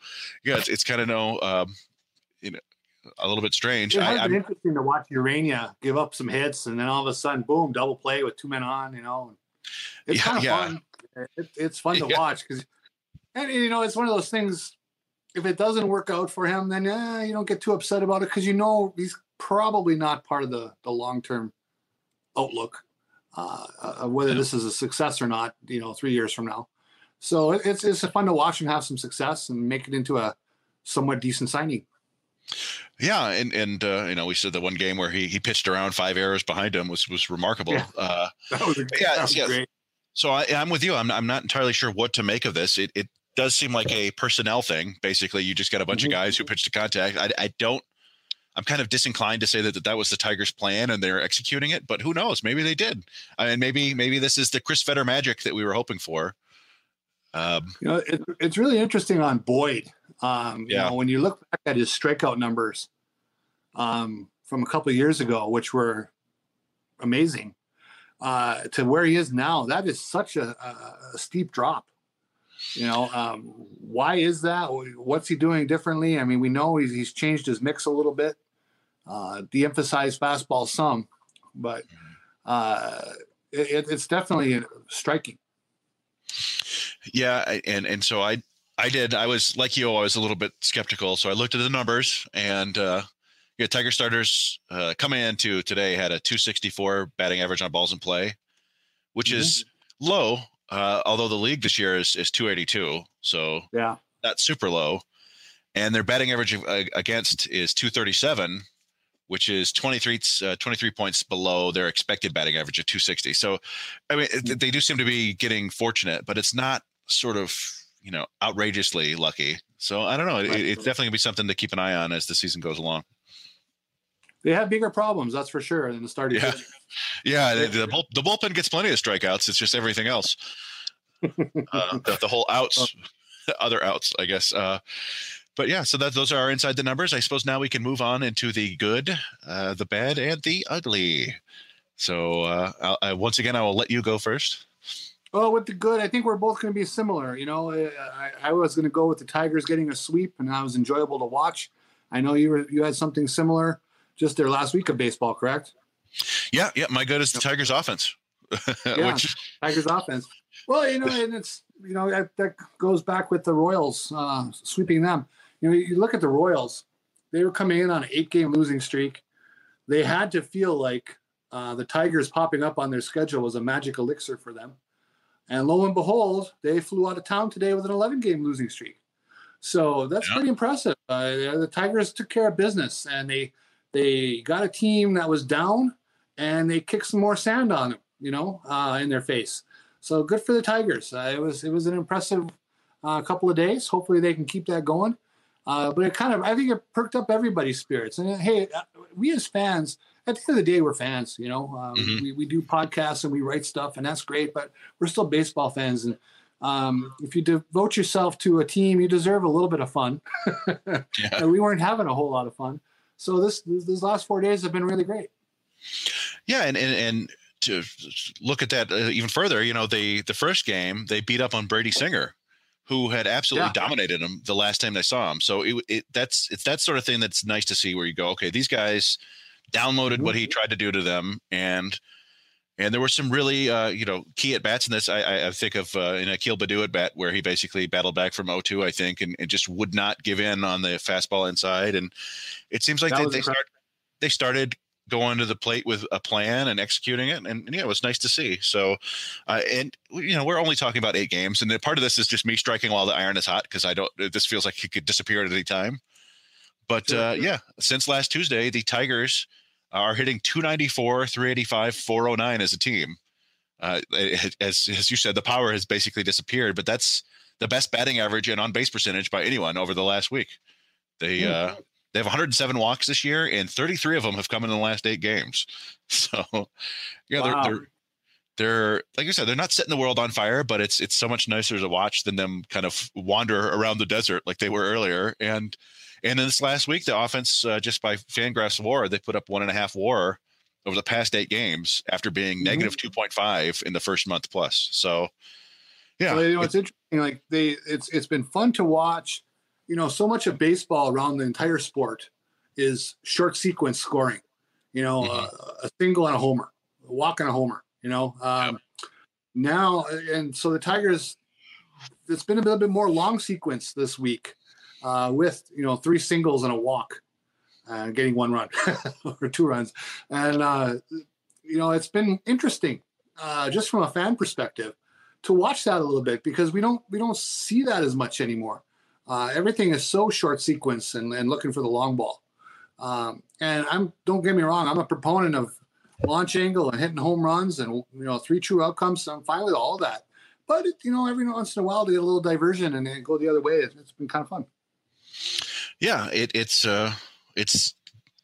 yeah, it's, it's kind of no, um, you know, a little bit strange. It has I, been I'm, interesting to watch Urena give up some hits, and then all of a sudden, boom, double play with two men on. You know, it's Yeah, kind of yeah. fun. It, it's fun to Yeah. watch because, and you know, it's one of those things. If it doesn't work out for him, then eh, you don't get too upset about it because you know he's probably not part of the the long term outlook, uh, uh, whether this is a success or not. You know, three years from now. So it's it's fun to watch him have some success and make it into a somewhat decent signing. Yeah, and and uh, you know we said the one game where he he pitched around five errors behind him was was remarkable. Yeah. Uh, That was, a, Yeah, that was yeah. great. so I, I'm with you. I'm I'm not entirely sure what to make of this. It it does seem like a personnel thing. Basically, you just got a bunch Mhm. of guys who pitched to contact. I I don't. I'm kind of disinclined to say that, that that was the Tigers' plan and they're executing it, but who knows? Maybe they did. I mean, maybe maybe this is the Chris Fetter magic that we were hoping for. Um, You know, it, it's really interesting on Boyd. Um, you Yeah. know, when you look back at his strikeout numbers um, from a couple of years ago, which were amazing, uh, to where he is now, that is such a, a, a steep drop. You know, um, why is that? What's he doing differently? I mean, we know he's, he's changed his mix a little bit, uh, de-emphasized fastball some, but uh, it, it's definitely striking. Yeah, and and so I I did. I was like you. I was a little bit skeptical, so I looked at the numbers, and uh, yeah, Tiger starters uh, coming into today had a 264 batting average on balls in play, which is low. Uh, although the league this year is is 282, so Yeah. that's super low, and their batting average uh, against is 237, which is 23 uh, 23 points below their expected batting average of 260. So, I mean, they do seem to be getting fortunate, but it's not sort of you know outrageously lucky. So I don't know. It, it's definitely gonna be something to keep an eye on as the season goes along. They have bigger problems, that's for sure, than the starting Yeah. Yeah, the, the, bull, the bullpen gets plenty of strikeouts. It's just everything else. Uh, the, the whole outs, other outs, I guess. Uh, but yeah, so that those are our inside the numbers. I suppose now we can move on into the good, uh, the bad, and the ugly. So uh, I'll, once again, I will let you go first. Well, with the good, I think we're both going to be similar. You know, I, I, I was going to go with the Tigers getting a sweep, and that was enjoyable to watch. I know you were you had something similar just their last week of baseball, correct? Yeah, yeah. My good is the Tigers' offense, Yeah. which Tigers offense. Well, you know, and it's you know that, that goes back with the Royals uh, sweeping them. You know, you look at the Royals; they were coming in on an eight-game losing streak. They had to feel like uh, the Tigers popping up on their schedule was a magic elixir for them. And lo and behold, they flew out of town today with an 11-game losing streak. So that's Yeah. pretty impressive. Uh, the Tigers took care of business, and they they got a team that was down, and they kicked some more sand on them, you know, uh, in their face. So good for the Tigers. Uh, it was it was an impressive uh, couple of days. Hopefully they can keep that going. Uh, but it kind of I think it perked up everybody's spirits. And uh, hey, uh, we as fans, at the end of the day, we're fans. You know, um, Mhm. we we do podcasts and we write stuff, and that's great. But we're still baseball fans, and um, if you devote yourself to a team, you deserve a little bit of fun. Yeah. And we weren't having a whole lot of fun. So this these last four days have been really great. Yeah, and and, and to look at that uh, even further, you know, the the first game they beat up on Brady Singer, who had absolutely Yeah. dominated him the last time they saw him. So it, it that's it's that sort of thing that's nice to see where you go, okay, these guys downloaded what he tried to do to them, and and there were some really uh, you know key at bats in this. I, I, think of uh, in Akil Baddoo at bat where he basically battled back from 0-2, I think, and, and just would not give in on the fastball inside, and it seems like That they they, start, they started going to the plate with a plan and executing it. And, yeah it was nice to see. So uh, and you know we're only talking about eight games. And the part of this is just me striking while the iron is hot because i don't this feels like it could disappear at any time. But uh, yeah since last tuesday the tigers are hitting 294 385 409 as a team uh, it- as, as you said the power has basically disappeared but that's the best batting average and on base percentage by anyone over the last week they Hmm. uh, they have 107 walks this year, and 33 of them have come in the last eight games. So, yeah, Wow. they're, they're they're like I said, they're not setting the world on fire, but it's it's so much nicer to watch than them kind of wander around the desert like they were earlier. And and in this last week, the offense uh, just by Fangraphs WAR, they put up one and a half WAR over the past eight games after being Mhm. negative 2.5 in the first month plus. So, yeah, So, you know, it's interesting. Like they, it's it's been fun to watch. You know, so much of baseball around the entire sport is short sequence scoring. You know, Mhm. uh, a single and a homer, a walk and a homer. You know, um, now and so the Tigers. It's been a little bit more long sequence this week, uh, with you know three singles and a walk, uh, getting one run or two runs, and uh, you know, it's been interesting, uh, just from a fan perspective, to watch that a little bit because we don't we don't see that as much anymore. Uh, everything is so short sequence and, and looking for the long ball. Um, and I'm don't get me wrong, I'm a proponent of launch angle and hitting home runs and you know three true outcomes. I'm fine with all that. But you know, every once in a while to get a little diversion and, and go the other way, it's been kind of fun. Yeah, it, it's uh, it's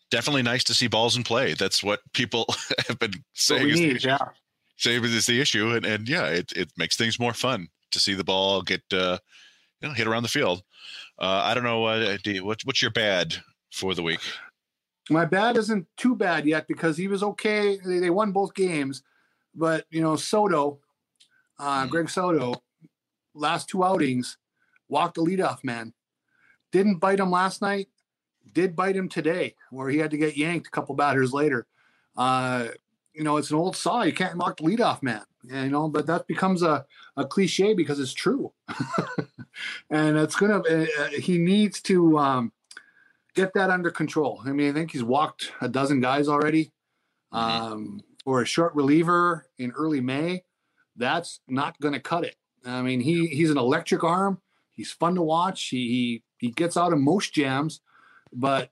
definitely nice to see balls in play. That's what people have been saying. we is the need, issue. yeah. Saying is the issue, and and yeah, it it makes things more fun to see the ball get uh, you know hit around the field. Uh, I don't know uh, what what's your bad for the week. My bad isn't too bad yet because he was okay. They, they won both games, but you know Soto, uh, Greg Soto, last two outings walked the leadoff man. Didn't bite him last night. Did bite him today, where he had to get yanked a couple batters later. Uh, you know, it's an old saw. You can't walk the leadoff man. You know, but that becomes a, a cliche because it's true, and it's gonna. Uh, uh, he needs to. Um, get that under control. I mean, I think he's walked a dozen guys already. Um, for a short reliever in early May, that's not going to cut it. I mean, he he's an electric arm. He's fun to watch. He he, he gets out of most jams, but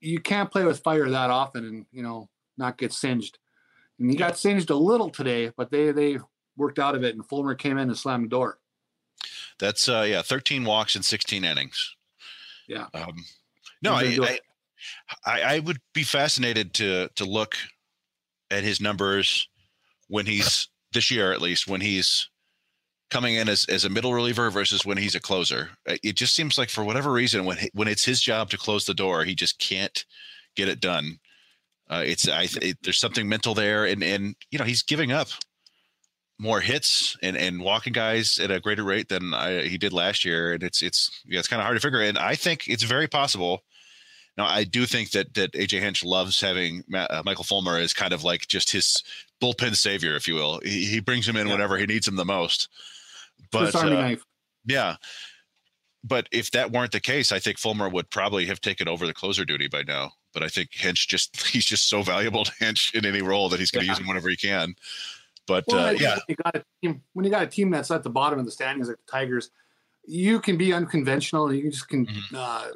you can't play with fire that often and you know not get singed. And he got singed a little today, but they they worked out of it, and Fulmer came in and slammed the door. That's uh, yeah, 13 walks and 16 innings. Yeah. Um, no, I, I, I I would be fascinated to to look at his numbers when he's this year at least when he's coming in as, as a middle reliever versus when he's a closer. Uh, It just seems like for whatever reason when he- when it's his job to close the door, he just can't get it done. Uh, it's I it, there's something mental there, and and you know he's giving up more hits and and walking guys at a greater rate than I, he did last year, and it's it's yeah it's kind of hard to figure. And I think it's very possible. Now I do think that that AJ Hinch loves having Ma- uh, Michael Fulmer as kind of like just his bullpen savior, if you will. He, he brings him in Yeah. whenever he needs him the most. But uh, knife. yeah. But if that weren't the case, I think Fulmer would probably have taken over the closer duty by now. But I think Hinch just he's just so valuable to Hinch in any role that he's going to Yeah. use him whenever he can. But Well, uh, yeah, when you got a team when you got a team that's at the bottom of the standings like the Tigers, you can be unconventional and you just can Mhm. uh,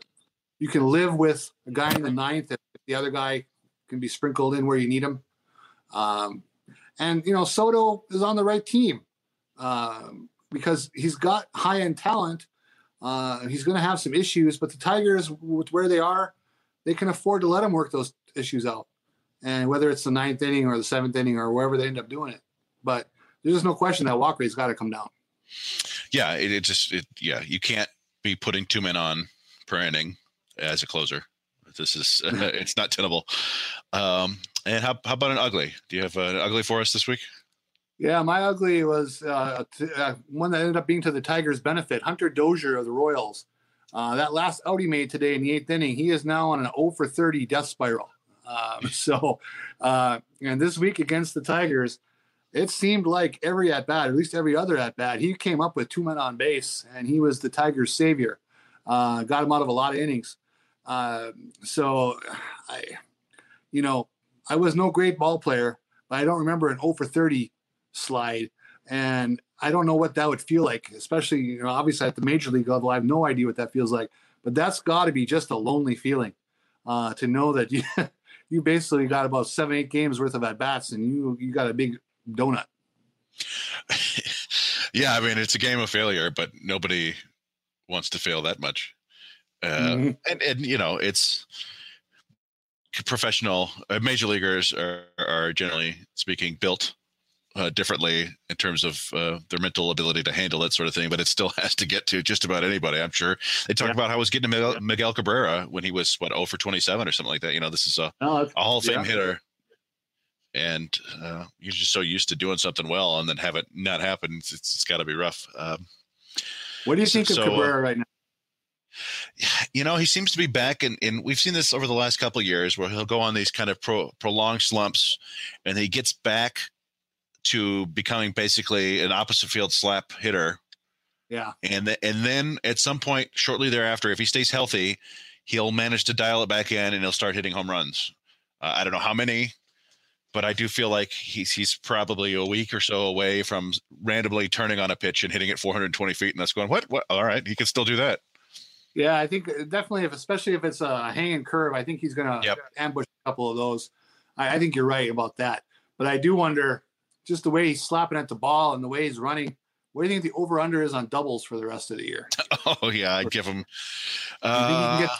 you can live with a guy in the ninth if the other guy can be sprinkled in where you need him. Um, and you know Soto is on the right team um, because he's got high end talent. Uh, he's going to have some issues, but the Tigers, with where they are, they can afford to let him work those issues out. And whether it's the ninth inning or the seventh inning or wherever they end up doing it, but there's just no question that walk rate's got to come down. yeah, it, it just it yeah, you can't be putting two men on per inning as a closer. This is it's not tenable. Um, and how how about an ugly? Do you have an ugly for us this week? Yeah, my ugly was uh, uh, one that ended up being to the Tigers' benefit. Hunter Dozier of the Royals. Uh, that last out he made today in the eighth inning, he is now on an 0 for 30 death spiral. Um, so, uh, and this week against the Tigers, it seemed like every at bat, at least every other at bat, he came up with two men on base, and he was the Tigers' savior. Uh, got him out of a lot of innings. Uh, so, I, you know, I was no great ball player, but I don't remember an 0 for 30 slide. And I don't know what that would feel like, especially, you know, obviously at the major league level, I have no idea what that feels like. But that's got to be just a lonely feeling uh, to know that you, you basically got about seven, eight games worth of at bats and you you got a big donut. yeah, I mean it's a game of failure, but nobody wants to fail that much. Uh, Mhm. and and you know it's professional uh, major leaguers are, are generally speaking built uh, differently in terms of uh, their mental ability to handle that sort of thing but it still has to get to just about anybody i'm sure they talk Yeah. about how I was getting to miguel, miguel cabrera when he was what 0 for 27 or something like that you know this is a, no, a Hall of Fame Yeah. hitter and uh, you're just so used to doing something well and then have it not happen it's, it's got to be rough um, what do you think of so, uh, Cabrera right now? you know, he seems to be back, and and we've seen this over the last couple of years where he'll go on these kind of pro, prolonged slumps, and he gets back to becoming basically an opposite field slap hitter, Yeah. and th- and then at some point shortly thereafter, if he stays healthy, he'll manage to dial it back in, and he'll start hitting home runs. Uh, I don't know how many but I do feel like he's he's probably a week or so away from randomly turning on a pitch and hitting it 420 feet, and that's going what what? All right, he can still do that. Yeah, I think uh, definitely if especially if it's a hanging curve, I think he's gonna Yep. ambush a couple of those. I, I think you're right about that. But I do wonder just the way he's slapping at the ball and the way he's running. What do you think the over under is on doubles for the rest of the year? Oh yeah, I'd give him. you think he can Uh, get-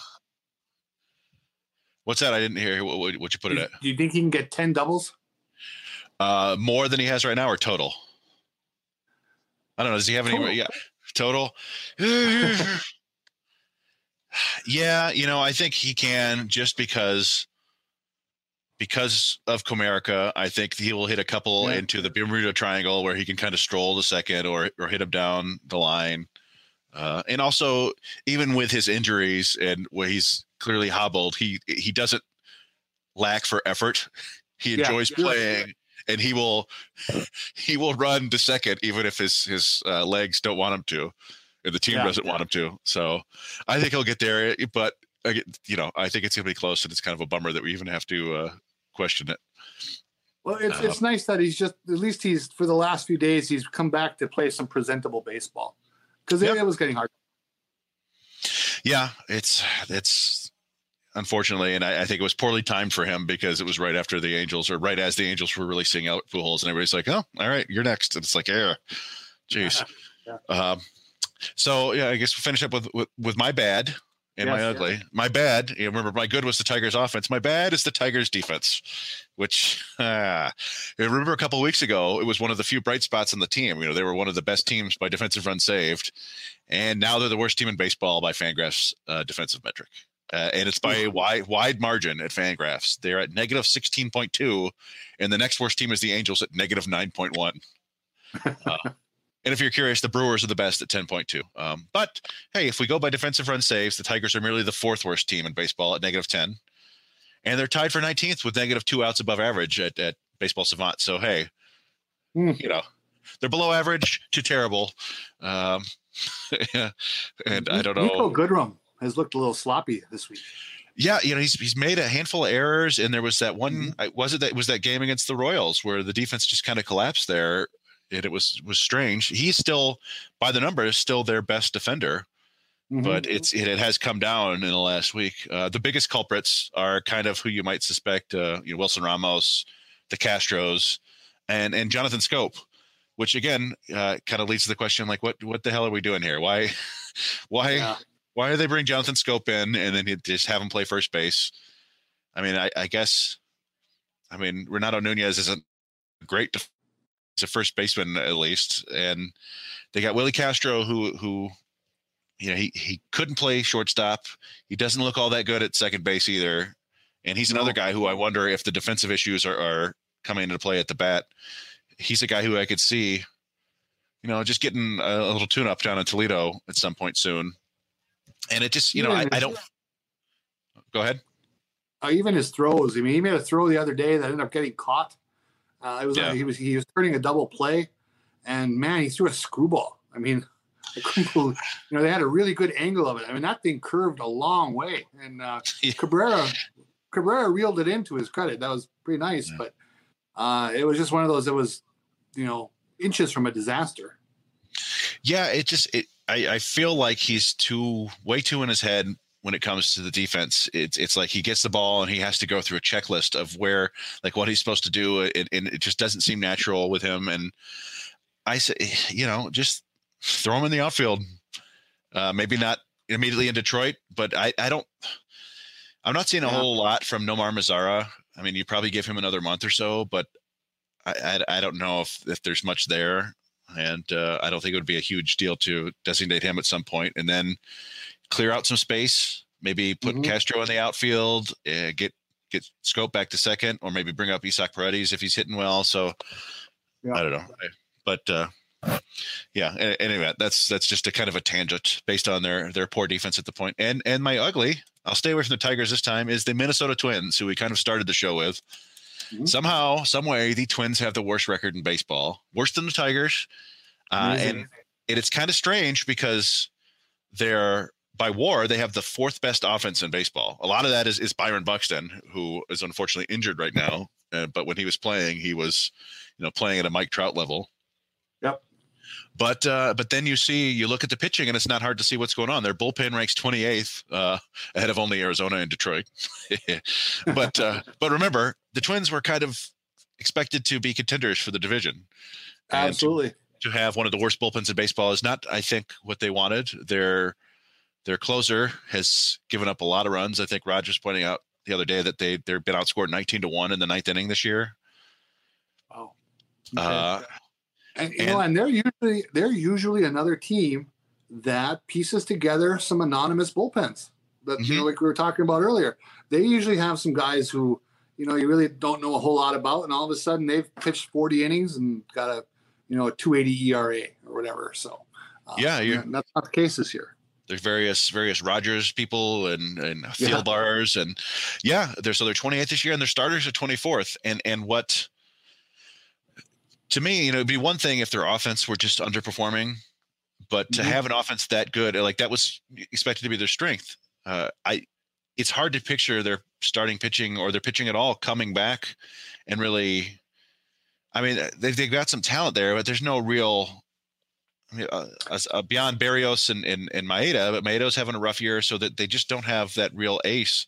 what's that? I didn't hear. What what what you put it Do, at? do you think he can get ten doubles? Uh, more than he has right now, or total? I don't know. Does he have any? Yeah, total. yeah, you know, I think he can just because because of Comerica. I think he will hit a couple Yeah. into the Bermuda Triangle where he can kind of stroll the second or or hit him down the line. Uh, and also, even with his injuries and where he's clearly hobbled, he he doesn't lack for effort. He enjoys yeah. playing, and he will he will run to second even if his his uh, legs don't want him to, and the team Yeah. doesn't want him to. So, I think he'll get there. But I get- you know, I think it's gonna be close, and it's kind of a bummer that we even have to uh, question it. Well, it's it's nice that he's just at least he's for the last few days he's come back to play some presentable baseball because Yep. it, it was getting hard. Yeah, it's it's unfortunately, and I, I think it was poorly timed for him because it was right after the Angels or right as the Angels were releasing out Pujols, and everybody's like, "Oh, all right, you're next." And it's like, "Yeah, jeez." Yeah. Um, so yeah, I guess we'll finish up with with, with my bad and my Yes, yes. ugly. My bad. You remember, my good was the Tigers' offense. My bad is the Tigers' defense, which uh, remember a couple of weeks ago, it was one of the few bright spots on the team. You know, they were one of the best teams by defensive run saved, and now they're the worst team in baseball by Fangraphs uh, defensive metric. Uh, and it's by a wide wide margin at Fangraphs. They're at negative sixteen point two, and the next worst team is the Angels at negative nine point one. Uh, and if you're curious, the Brewers are the best at ten point two. Um, but hey, if we go by defensive run saves, the Tigers are merely the fourth worst team in baseball at negative ten, and they're tied for nineteenth with negative two outs above average at, at Baseball Savant. So hey, Hmm. you know, they're below average to terrible. Um, and I don't know. Niko Goodrum has looked a little sloppy this week. Yeah, you know he's he's made a handful of errors, and there was that one. I Was it that was that game against the Royals where the defense just kind of collapsed there, and it was was strange. He's still, by the numbers, still their best defender, Mhm. but it's it, it has come down in the last week. Uh, the biggest culprits are kind of who you might suspect. Uh, you know, Wilson Ramos, the Castros, and and Jonathan Schoop, which again uh, kind of leads to the question like, what what the hell are we doing here? Why, why? Yeah. why do they bring Jonathan Schoop in and then just have him play first base? I mean, I, I guess, I mean, Renato Nunez isn't great. He's a first baseman at least, and they got Willi Castro, who who, you know, he he couldn't play shortstop. He doesn't look all that good at second base either, and he's another guy who I wonder if the defensive issues are, are coming into play at the bat. He's a guy who I could see, you know, just getting a, a little tune up down in Toledo at some point soon. And it just, you know, I, I don't. Go ahead. uh, even his throws. I mean, he made a throw the other day that ended up getting caught. Uh, it was Yeah. he was he was turning a double play, and man, he threw a screwball. I mean, I couldn't believe, you know they had a really good angle of it. I mean, that thing curved a long way, and uh. Cabrera Cabrera reeled it in to his credit. That was pretty nice, Yeah. but uh, it was just one of those that was, you know, inches from a disaster. Yeah, it just it. I, I feel like he's too way too in his head when it comes to the defense. It's it's like he gets the ball and he has to go through a checklist of where like what he's supposed to do, it, and it just doesn't seem natural with him. And I say, you know, just throw him in the outfield. Uh, maybe not immediately in Detroit, but I I don't. I'm not seeing a Yeah. whole lot from Nomar Mazara. I mean, you probably give him another month or so, but I, I, I don't know if, if there's much there. And uh, I don't think it would be a huge deal to designate him at some point and then clear out some space, maybe put Mhm. Castro in the outfield, uh, get get Schoop back to second, or maybe bring up Isaac Paredes if he's hitting well. So Yeah. I don't know. But uh, yeah, anyway, that's that's just a kind of a tangent based on their their poor defense at the point. And and my ugly, I'll stay away from the Tigers this time, is the Minnesota Twins, who we kind of started the show with. Mhm. Somehow, some way, the Twins have the worst record in baseball, worse than the Tigers. Uh, and and it's kind of strange because they're by war they have the fourth best offense in baseball. A lot of that is is Byron Buxton, who is unfortunately injured right now. uh, but when he was playing, he was, you know, playing at a Mike Trout level. Yep. But uh, but then you see you look at the pitching and it's not hard to see what's going on. Their bullpen ranks 28th, uh, ahead of only Arizona and Detroit. but uh, but remember, the Twins were kind of expected to be contenders for the division. And to- Absolutely. to have one of the worst bullpens in baseball is not, I think, what they wanted. Their their closer has given up a lot of runs. I think Rogers pointing out the other day that they they've been outscored 19 to one in the ninth inning this year. Wow. Uh, and you know, and they're usually they're usually another team that pieces together some anonymous bullpens. That you know, like we were talking about earlier, they usually have some guys who you know you really don't know a whole lot about, and all of a sudden they've pitched 40 innings and got a you know a 280 ERA or whatever. So uh, Yeah, and that's not the case this year. There's various various Rogers people and and field bars and yeah, they're so they're 28th this year and their starters are 24th. And and what to me, you know, it'd be one thing if their offense were just underperforming, but to Mhm. have an offense that good, like that was expected to be their strength. Uh, I it's hard to picture their starting pitching or their pitching at all coming back and really. I mean, they've they've got some talent there, but there's no real I mean, uh, uh, beyond Berrios and, and and Maeda, but Maeda's having a rough year, so that they just don't have that real ace.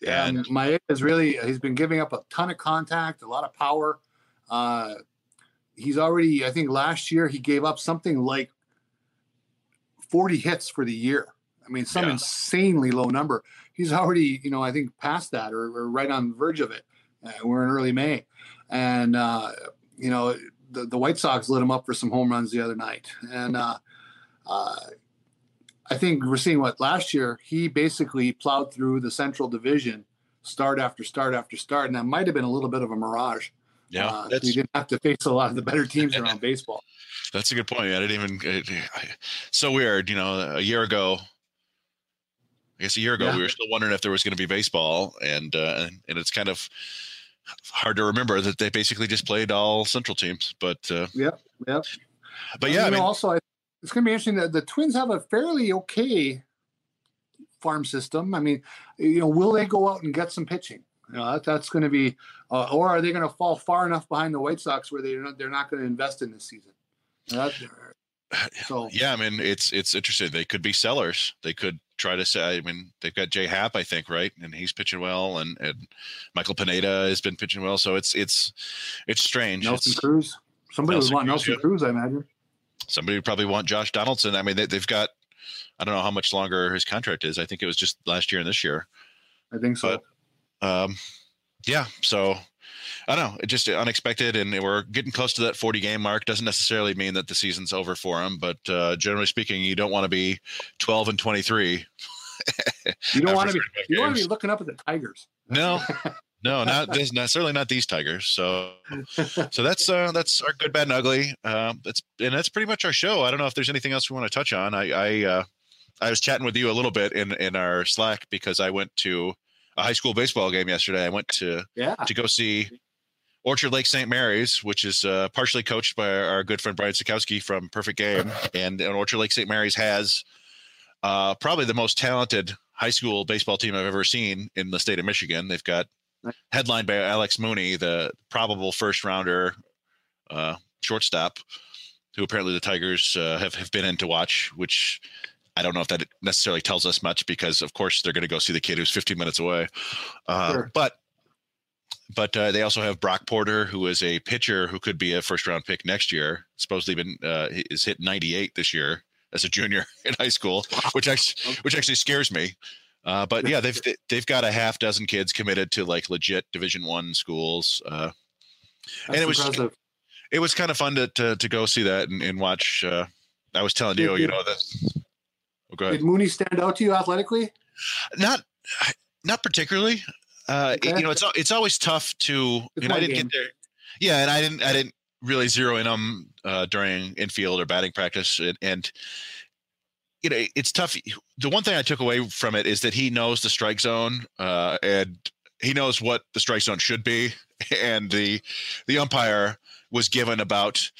Yeah, And- and Maeda is really he's been giving up a ton of contact, a lot of power. Uh, he's already, I think, last year he gave up something like 40 hits for the year. I mean, some Yeah. insanely low number. He's already, you know, I think past that or, or right on the verge of it. Uh, we're in early May, and uh, you know the, the White Sox lit him up for some home runs the other night, and uh, uh, I think we're seeing what last year he basically plowed through the Central Division, start after start after start, and that might have been a little bit of a mirage. Yeah, uh, so you didn't have to face a lot of the better teams around baseball. that's a good point. I didn't even. I- so weird, you know. A year ago, I guess a year ago, Yeah. we were still wondering if there was going to be baseball, and uh, and and it's kind of hard to remember that they basically just played all Central teams. But uh, yeah, yep. but yeah, I mean, also I, it's going to be interesting that the Twins have a fairly okay farm system. I mean, you know, will they go out and get some pitching? You know, that, that's going to be, uh, or are they going to fall far enough behind the White Sox where they're not they're not going to invest in this season? That, so yeah, I mean, it's it's interesting. They could be sellers. They could try to say. I mean, they've got Jay Happ, I think, right, and he's pitching well, and and Michael Pineda has been pitching well. So it's it's it's strange. Nelson It's- Cruz, somebody Nelson would want Cruz, Nelson yeah. Cruz, I imagine. somebody would probably want Josh Donaldson. I mean, they, they've got. I don't know how much longer his contract is. I think it was just last year and this year. I think so. Um, yeah. So I don't know. It just unexpected, and we're getting close to that 40 game mark. Doesn't necessarily mean that the season's over for him, but uh, generally speaking, you don't want to be 12 and 23. you don't want to be 35 you want to be looking up at the Tigers. No, no, not this, not certainly not these Tigers. So, so that's uh, that's our good, bad, and ugly. Um, that's and that's pretty much our show. I don't know if there's anything else we want to touch on. I I, uh, I was chatting with you a little bit in in our Slack because I went to a high school baseball game yesterday. I went to Yeah. to go see Orchard Lake St. Mary's, which is uh, partially coached by our good friend Brian Sakowski from Perfect Game, and, and Orchard Lake St. Mary's has uh, probably the most talented high school baseball team I've ever seen in the state of Michigan. They've got headlined by Alex Mooney, the probable first rounder uh, shortstop, who apparently the Tigers uh, have have been in to watch, which. I don't know if that necessarily tells us much because, of course, they're going to go see the kid who's 15 minutes away. Uh, Sure. But but uh, they also have Brock Porter, who is a pitcher who could be a first round pick next year. Supposedly, been uh, is hit 98 this year as a junior in high school, which actually which actually scares me. Uh, but yeah, they've they've got a half dozen kids committed to like legit Division One schools. Uh, That's it was- impressive. it was kind of fun to to, to go see that and, and watch. Uh, I was telling you, you know that. Ahead. Did Mooney stand out to you athletically? Not not particularly. Uh, Okay. you know, it's it's always tough to. It's and I didn't game. get there. Yeah, and I didn't I didn't really zero in on uh, during infield or batting practice, and, and you know it's tough. The one thing I took away from it is that he knows the strike zone, uh, and he knows what the strike zone should be, and the the umpire was given about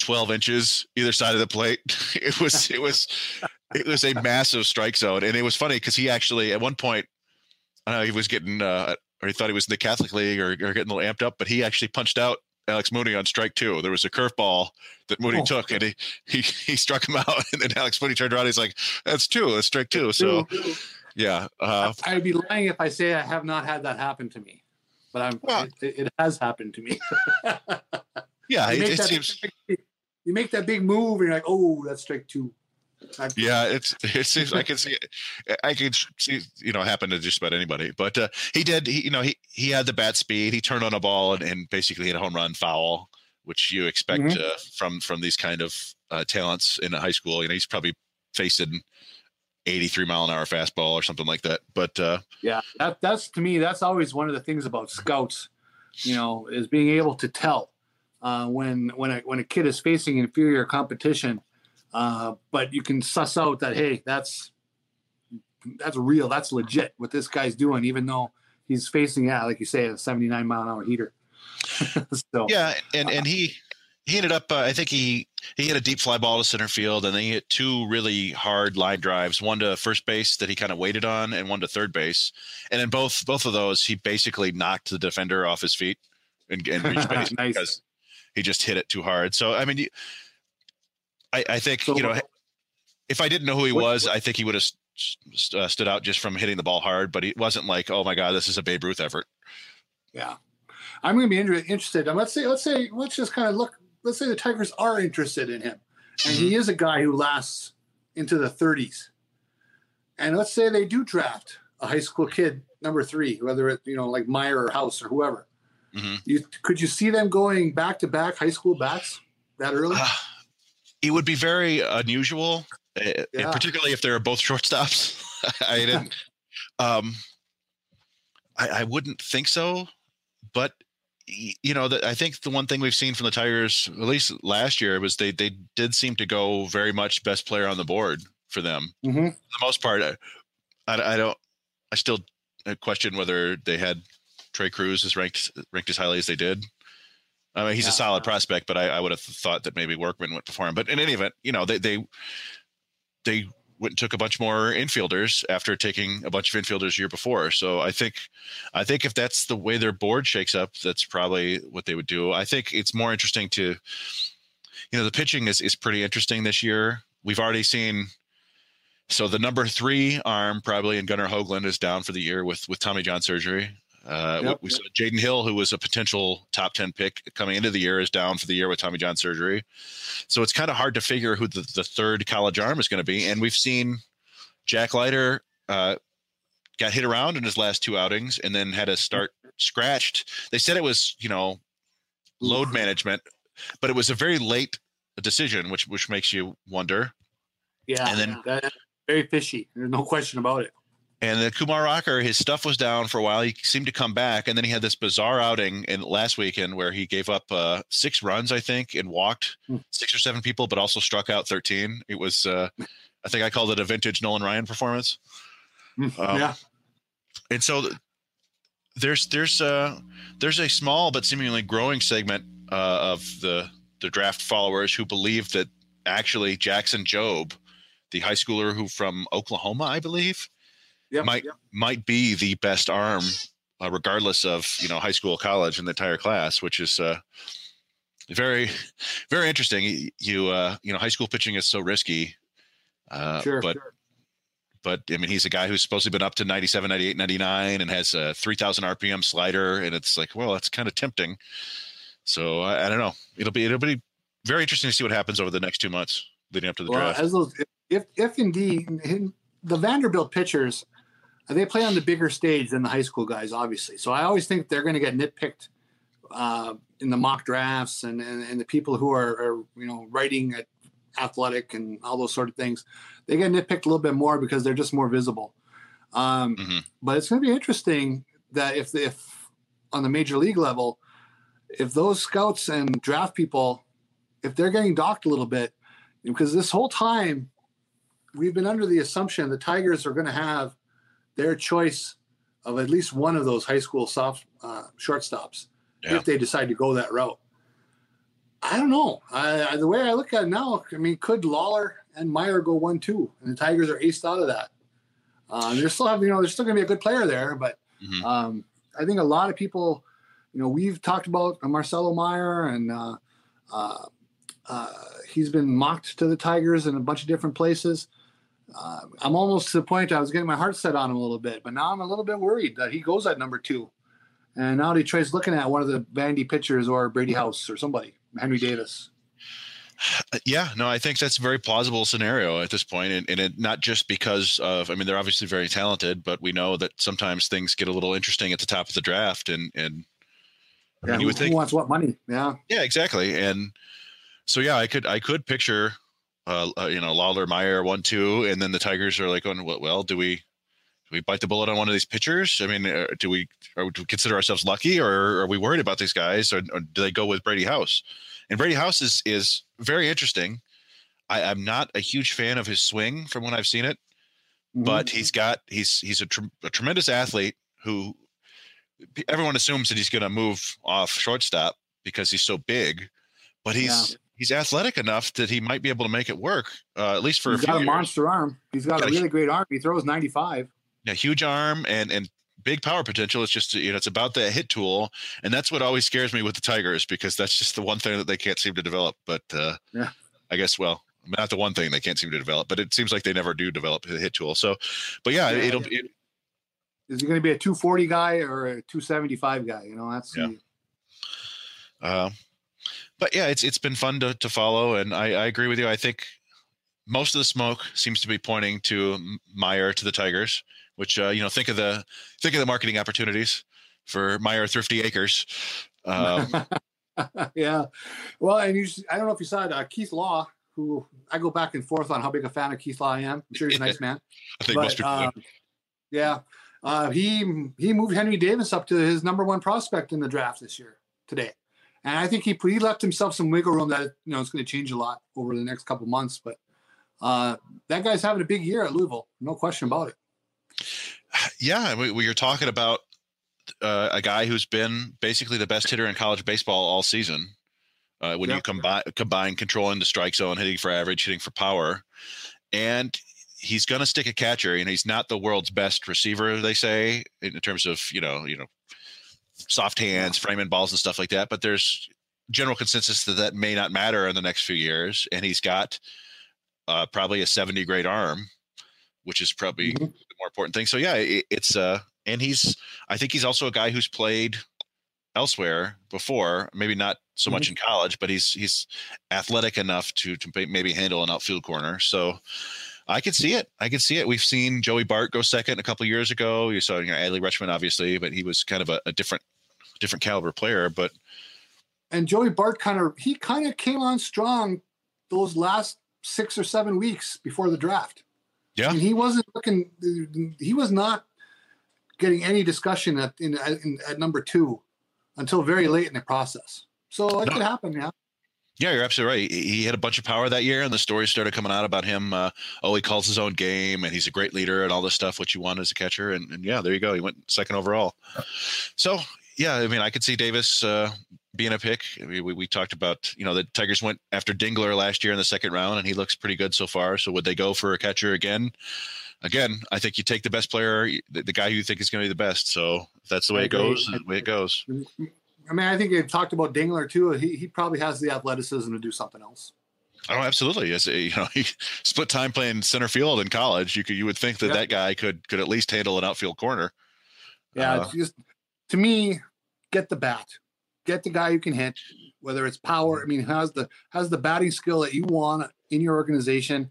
12 inches either side of the plate. It was it was it was a massive strike zone, and it was funny because he actually at one point, I don't know he was getting uh, or he thought he was in the Catholic League or, or getting a little amped up, but he actually punched out Alex Mooney on strike two. There was a curveball that Mooney Oh. took, and he, he he struck him out, and then Alex Mooney turned around. He's like, "That's two. That's strike two. So yeah, uh, I'd be lying if I say I have not had that happen to me, but I'm. Well- it, it has happened to me. yeah, you, it, it seems. you make that big move, and you're like, "Oh, that's strike two. I- Yeah, it's it seems I can see. I can see you know happen to just about anybody. But uh, he did. He you know he he had the bat speed. He turned on a ball and, and basically hit a home run foul, which you expect Mhm. uh, from from these kind of uh, talents in high school. You know he's probably facing 83 mile an hour fastball or something like that. But uh, Yeah, that that's to me that's always one of the things about scouts, you know, is being able to tell uh, when when a when a kid is facing inferior competition, uh, but you can suss out that hey, that's that's real, that's legit what this guy's doing, even though he's facing yeah, like you say, a 79 mile an hour heater. so yeah, and and he he ended up. Uh, I think he he hit a deep fly ball to center field, and then he hit two really hard line drives. One to first base that he kind of waited on, and one to third base. And in both both of those, he basically knocked the defender off his feet and, and reached base Nice. because he just hit it too hard. So I mean, you, I I think So- you know if I didn't know who he What- was, I think he would have uh, stood out just from hitting the ball hard. But he wasn't like, oh my god, this is a Babe Ruth effort. Yeah, I'm going to be inter- interested. And let's say, let's say, let's just kind of look. Let's say the Tigers are interested in him, and he is a guy who lasts into the 30s. And let's say they do draft a high school kid number three, whether it you know like Meyer or House or whoever. Mhm. You could you see them going back to back high school backs that early? It would be very unusual, uh, Yeah. particularly if they're both shortstops. I didn't. um, I, I wouldn't think so, but you know, the, I think the one thing we've seen from the Tigers, at least last year, was they they did seem to go very much best player on the board for them. Mhm. For the most part, I, I, I don't. I still uh, question whether they had Trei Cruz as ranked ranked as highly as they did. I mean, he's Yeah. a solid prospect, but I, I would have thought that maybe Workman went before him. But in any event, you know, they they they went and took a bunch more infielders after taking a bunch of infielders year before. So I think I think if that's the way their board shakes up, that's probably what they would do. I think it's more interesting to you know, the pitching is is pretty interesting this year. We've already seen so the number three arm probably in Gunnar Hoglund is down for the year with with Tommy John surgery. Uh, Yep, we saw Jaden Hill, who was a potential top 10 pick coming into the year, is down for the year with Tommy John surgery. So it's kind of hard to figure who the, the third college arm is going to be. And we've seen Jack Leiter uh, got hit around in his last two outings and then had a start scratched. They said it was, you know, load management, but it was a very late decision, which which makes you wonder. Yeah, And then- that- very fishy. There's no question about it. And the Kumar Rocker, his stuff was down for a while. He seemed to come back, and then he had this bizarre outing in last weekend where he gave up uh, six runs, I think, and walked Hmm. six or seven people, but also struck out thirteen. It was, uh, I think, I called it a vintage Nolan Ryan performance. Um, yeah, and so th- there's there's uh there's a small but seemingly growing segment uh, of the the draft followers who believe that actually Jackson Jobe, the high schooler who from Oklahoma, I believe, Yep, might yep. might be the best arm, uh, regardless of you know high school, college, in the entire class, which is uh, very very interesting. You- uh, you know high school pitching is so risky, uh, sure, but sure. but I mean, he's a guy who's supposed to been up to 97, 98, 99 and has a 3000 RPM slider. And it's like, well, that's kind of tempting. So I, I don't know. It'll be, it'll be very interesting to see what happens over the next two months leading up to the Well, draft. as those, if if indeed the Vanderbilt pitchers, they play on the bigger stage than the high school guys, obviously. So I always think they're going to get nitpicked uh, in the mock drafts and, and and the people who are, are you know writing at athletic and all those sort of things, they get nitpicked a little bit more because they're just more visible. Um, Mhm. But it's going to be interesting that if if on the major league level, if those scouts and draft people, if they're getting docked a little bit, because this whole time we've been under the assumption the Tigers are going to have their choice of at least one of those high school soft uh, shortstops Yeah. if they decide to go that route. I don't know. I, the way I look at it now, I mean, could Lawlar and Meyer go one two, and the Tigers are aced out of that? Um, they're still have, you know, there's still going to be a good player there, but Mhm. um, I think a lot of people, you know, we've talked about Marcelo Meyer and uh, uh, uh, he's been mocked to the Tigers in a bunch of different places. Uh, I'm almost to the point I was getting my heart set on him a little bit, but now I'm a little bit worried that he goes at number two. And now Detroit's looking at one of the Vandy pitchers or Brady House or somebody, Henry Davis. Yeah, no, I think that's a very plausible scenario at this point, and, and it, not just because of. I mean, they're obviously very talented, but we know that sometimes things get a little interesting at the top of the draft, and and yeah, you who, would think- who wants what money? Yeah, yeah, exactly, and so yeah, I could I could picture, uh, uh you know, Lawlar Mayer one two, and then the Tigers are like, going, well, well, do we do we bite the bullet on one of these pitchers? I mean, uh, do we do we consider ourselves lucky, or are we worried about these guys, or, or do they go with Brady House? And Brady House is is very interesting. I, I'm not a huge fan of his swing from when I've seen it, but he's got he's he's a, tr- a tremendous athlete who everyone assumes that he's going to move off shortstop because he's so big, but he's he's athletic enough that he might be able to make it work uh, at least for he's a few got a years. monster arm. He's got Got a a- really great arm. He throws 95. a huge arm and and big power potential. It's just you know it's about the hit tool, and that's what always scares me with the Tigers because that's just the one thing that they can't seem to develop. But uh, Yeah. I guess well. Not the one thing they can't seem to develop, but it seems like they never do develop the hit tool. So, but yeah, Yeah, it'll yeah. it, Is he going to be a 240 guy or a 275 guy? You know, that's Yeah. the- Uh, but yeah, it's it's been fun to to follow, and I, I agree with you. I think most of the smoke seems to be pointing to Mayer to the Tigers, which uh, you know think of the think of the marketing opportunities for Meijer Thrifty Acres. Um, yeah. Well, and you, I don't know if you saw it, uh, Keith Law, who I go back and forth on how big a fan of Keith Law I am. I'm sure he's a nice man. I think most people. um, yeah. Uh, he he moved Henry Davis up to his number one prospect in the draft this year today, and I think he he left himself some wiggle room that you know it's going to change a lot over the next couple months. But uh, that guy's having a big year at Louisville, no question about it. Yeah, we, we are talking about uh, a guy who's been basically the best hitter in college baseball all season. Uh, when you combine combine controlling the strike zone, hitting for average, hitting for power, and he's going to stick a catcher. You know, he's not the world's best receiver, they say, in terms of you know, you know, soft hands, framing balls, and stuff like that. But there's general consensus that that may not matter in the next few years, and he's got uh, probably a 70 grade arm, which is probably Mhm. the more important thing. So yeah, it, it's uh, and he's I think he's also a guy who's played elsewhere before, maybe not so much in college, but he's he's athletic enough to to maybe handle an outfield corner. So I could see it. I could see it. We've seen Joey Bart go second a couple years ago. You saw you know Adley Rutschman obviously, but he was kind of a, a different different caliber player. But and Joey Bart kind of he kind of came on strong those last six or seven weeks before the draft. Yeah. and he wasn't looking. He was not getting any discussion at in, in at number two until very late in the process. So it No. could happen. Yeah, Yeah, you're absolutely right. He had a bunch of power that year, and the stories started coming out about him. Uh, oh, he calls his own game, and he's a great leader, and all this stuff, which you want as a catcher. And, and yeah, there you go. He went second overall. So yeah, I mean, I could see Davis uh, being a pick. I mean, we, we talked about you know the Tigers went after Dingler last year in the second round, and he looks pretty good so far. So would they go for a catcher again? Again, I think you take the best player, the, the guy who you think is going to be the best. So if that's the way it goes. The way it goes. I mean, I think they talked about Dingler too. He he probably has the athleticism to do something else. Oh, absolutely. As a, you know, he split time playing center field in college. You could you would think that Yeah. that guy could could at least handle an outfield corner. Yeah, Uh, it's just to me, get the bat, get the guy who can hit, whether it's power. I mean, has the has the batting skill that you want in your organization,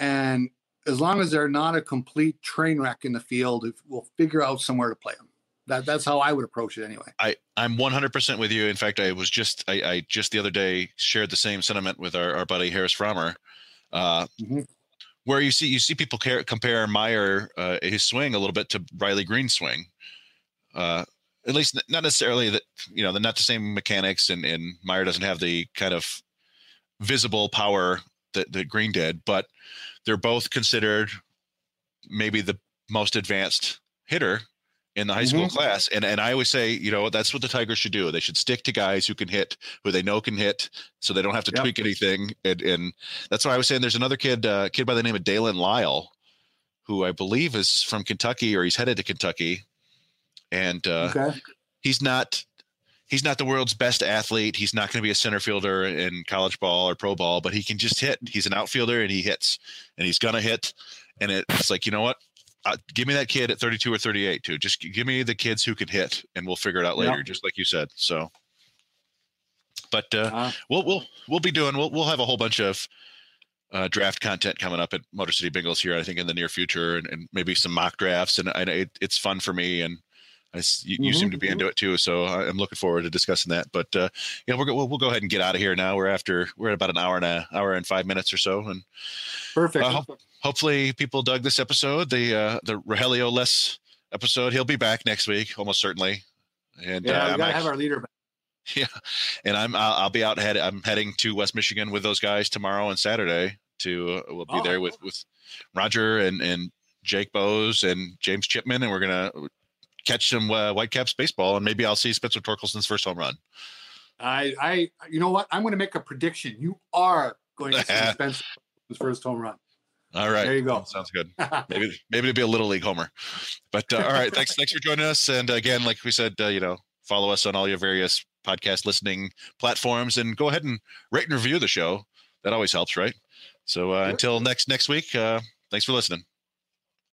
and as long as they're not a complete train wreck in the field, we'll figure out somewhere to play them. That that's how I would approach it anyway. I I'm 100% with you. In fact, I was just I, I just the other day shared the same sentiment with our, our buddy Harris Frommer, uh, Mhm. where you see you see people care, compare Mayer uh, his swing a little bit to Riley Greene's swing. Uh, at least not necessarily that you know they're not the same mechanics, and and Mayer doesn't have the kind of visible power that that Green did, but they're both considered maybe the most advanced hitter in the high school class. And and I always say, you know, that's what the Tigers should do. They should stick to guys who can hit, who they know can hit, so they don't have to Yep. tweak anything. And and that's why I was saying there's another kid, uh, kid by the name of Dalen Lyle, who I believe is from Kentucky or he's headed to Kentucky. and uh, Okay. he's not he's not the world's best athlete. He's not going to be a center fielder in college ball or pro ball, but he can just hit. He's an outfielder and he hits, and he's gonna hit. And it's like you know what? Uh, give me that kid at 32 or 38 too. Just give me the kids who can hit, and we'll figure it out Yeah. later, just like you said. So, but uh, Uh, we'll we'll we'll be doing we'll we'll have a whole bunch of uh, draft content coming up at Motor City Bengals here. I think in the near future, and, and maybe some mock drafts. And I it, it's fun for me, and I you, you seem to be into it too. So I- I'm looking forward to discussing that. But uh, yeah, we're go- we'll, we'll go ahead and get out of here now. We're after we're at about an hour and a hour and five minutes or so, and perfect. Uh, hopefully people dug this episode. The uh, the Rogelio less episode. He'll be back next week, almost certainly. And yeah, uh, we I'm gotta have our leader. back. yeah, and I'm I'll, I'll be out head. I'm heading to West Michigan with those guys tomorrow and Saturday. To uh, we'll be Oh, there with with Roger and and Jake Bowes and James Chipman, and we're gonna catch some uh, Whitecaps baseball, and maybe I'll see Spencer Torkelson's first home run. I, I, you know what? I'm going to make a prediction. You are going to see Spencer's first home run. All right, There you go. Sounds good. Maybe maybe it'll be a little league homer, but uh, all right. Thanks thanks for joining us, and again, like we said, uh, you know, follow us on all your various podcast listening platforms, and go ahead and rate and review the show. That always helps, right? So uh, Sure. until next next week, uh, thanks for listening.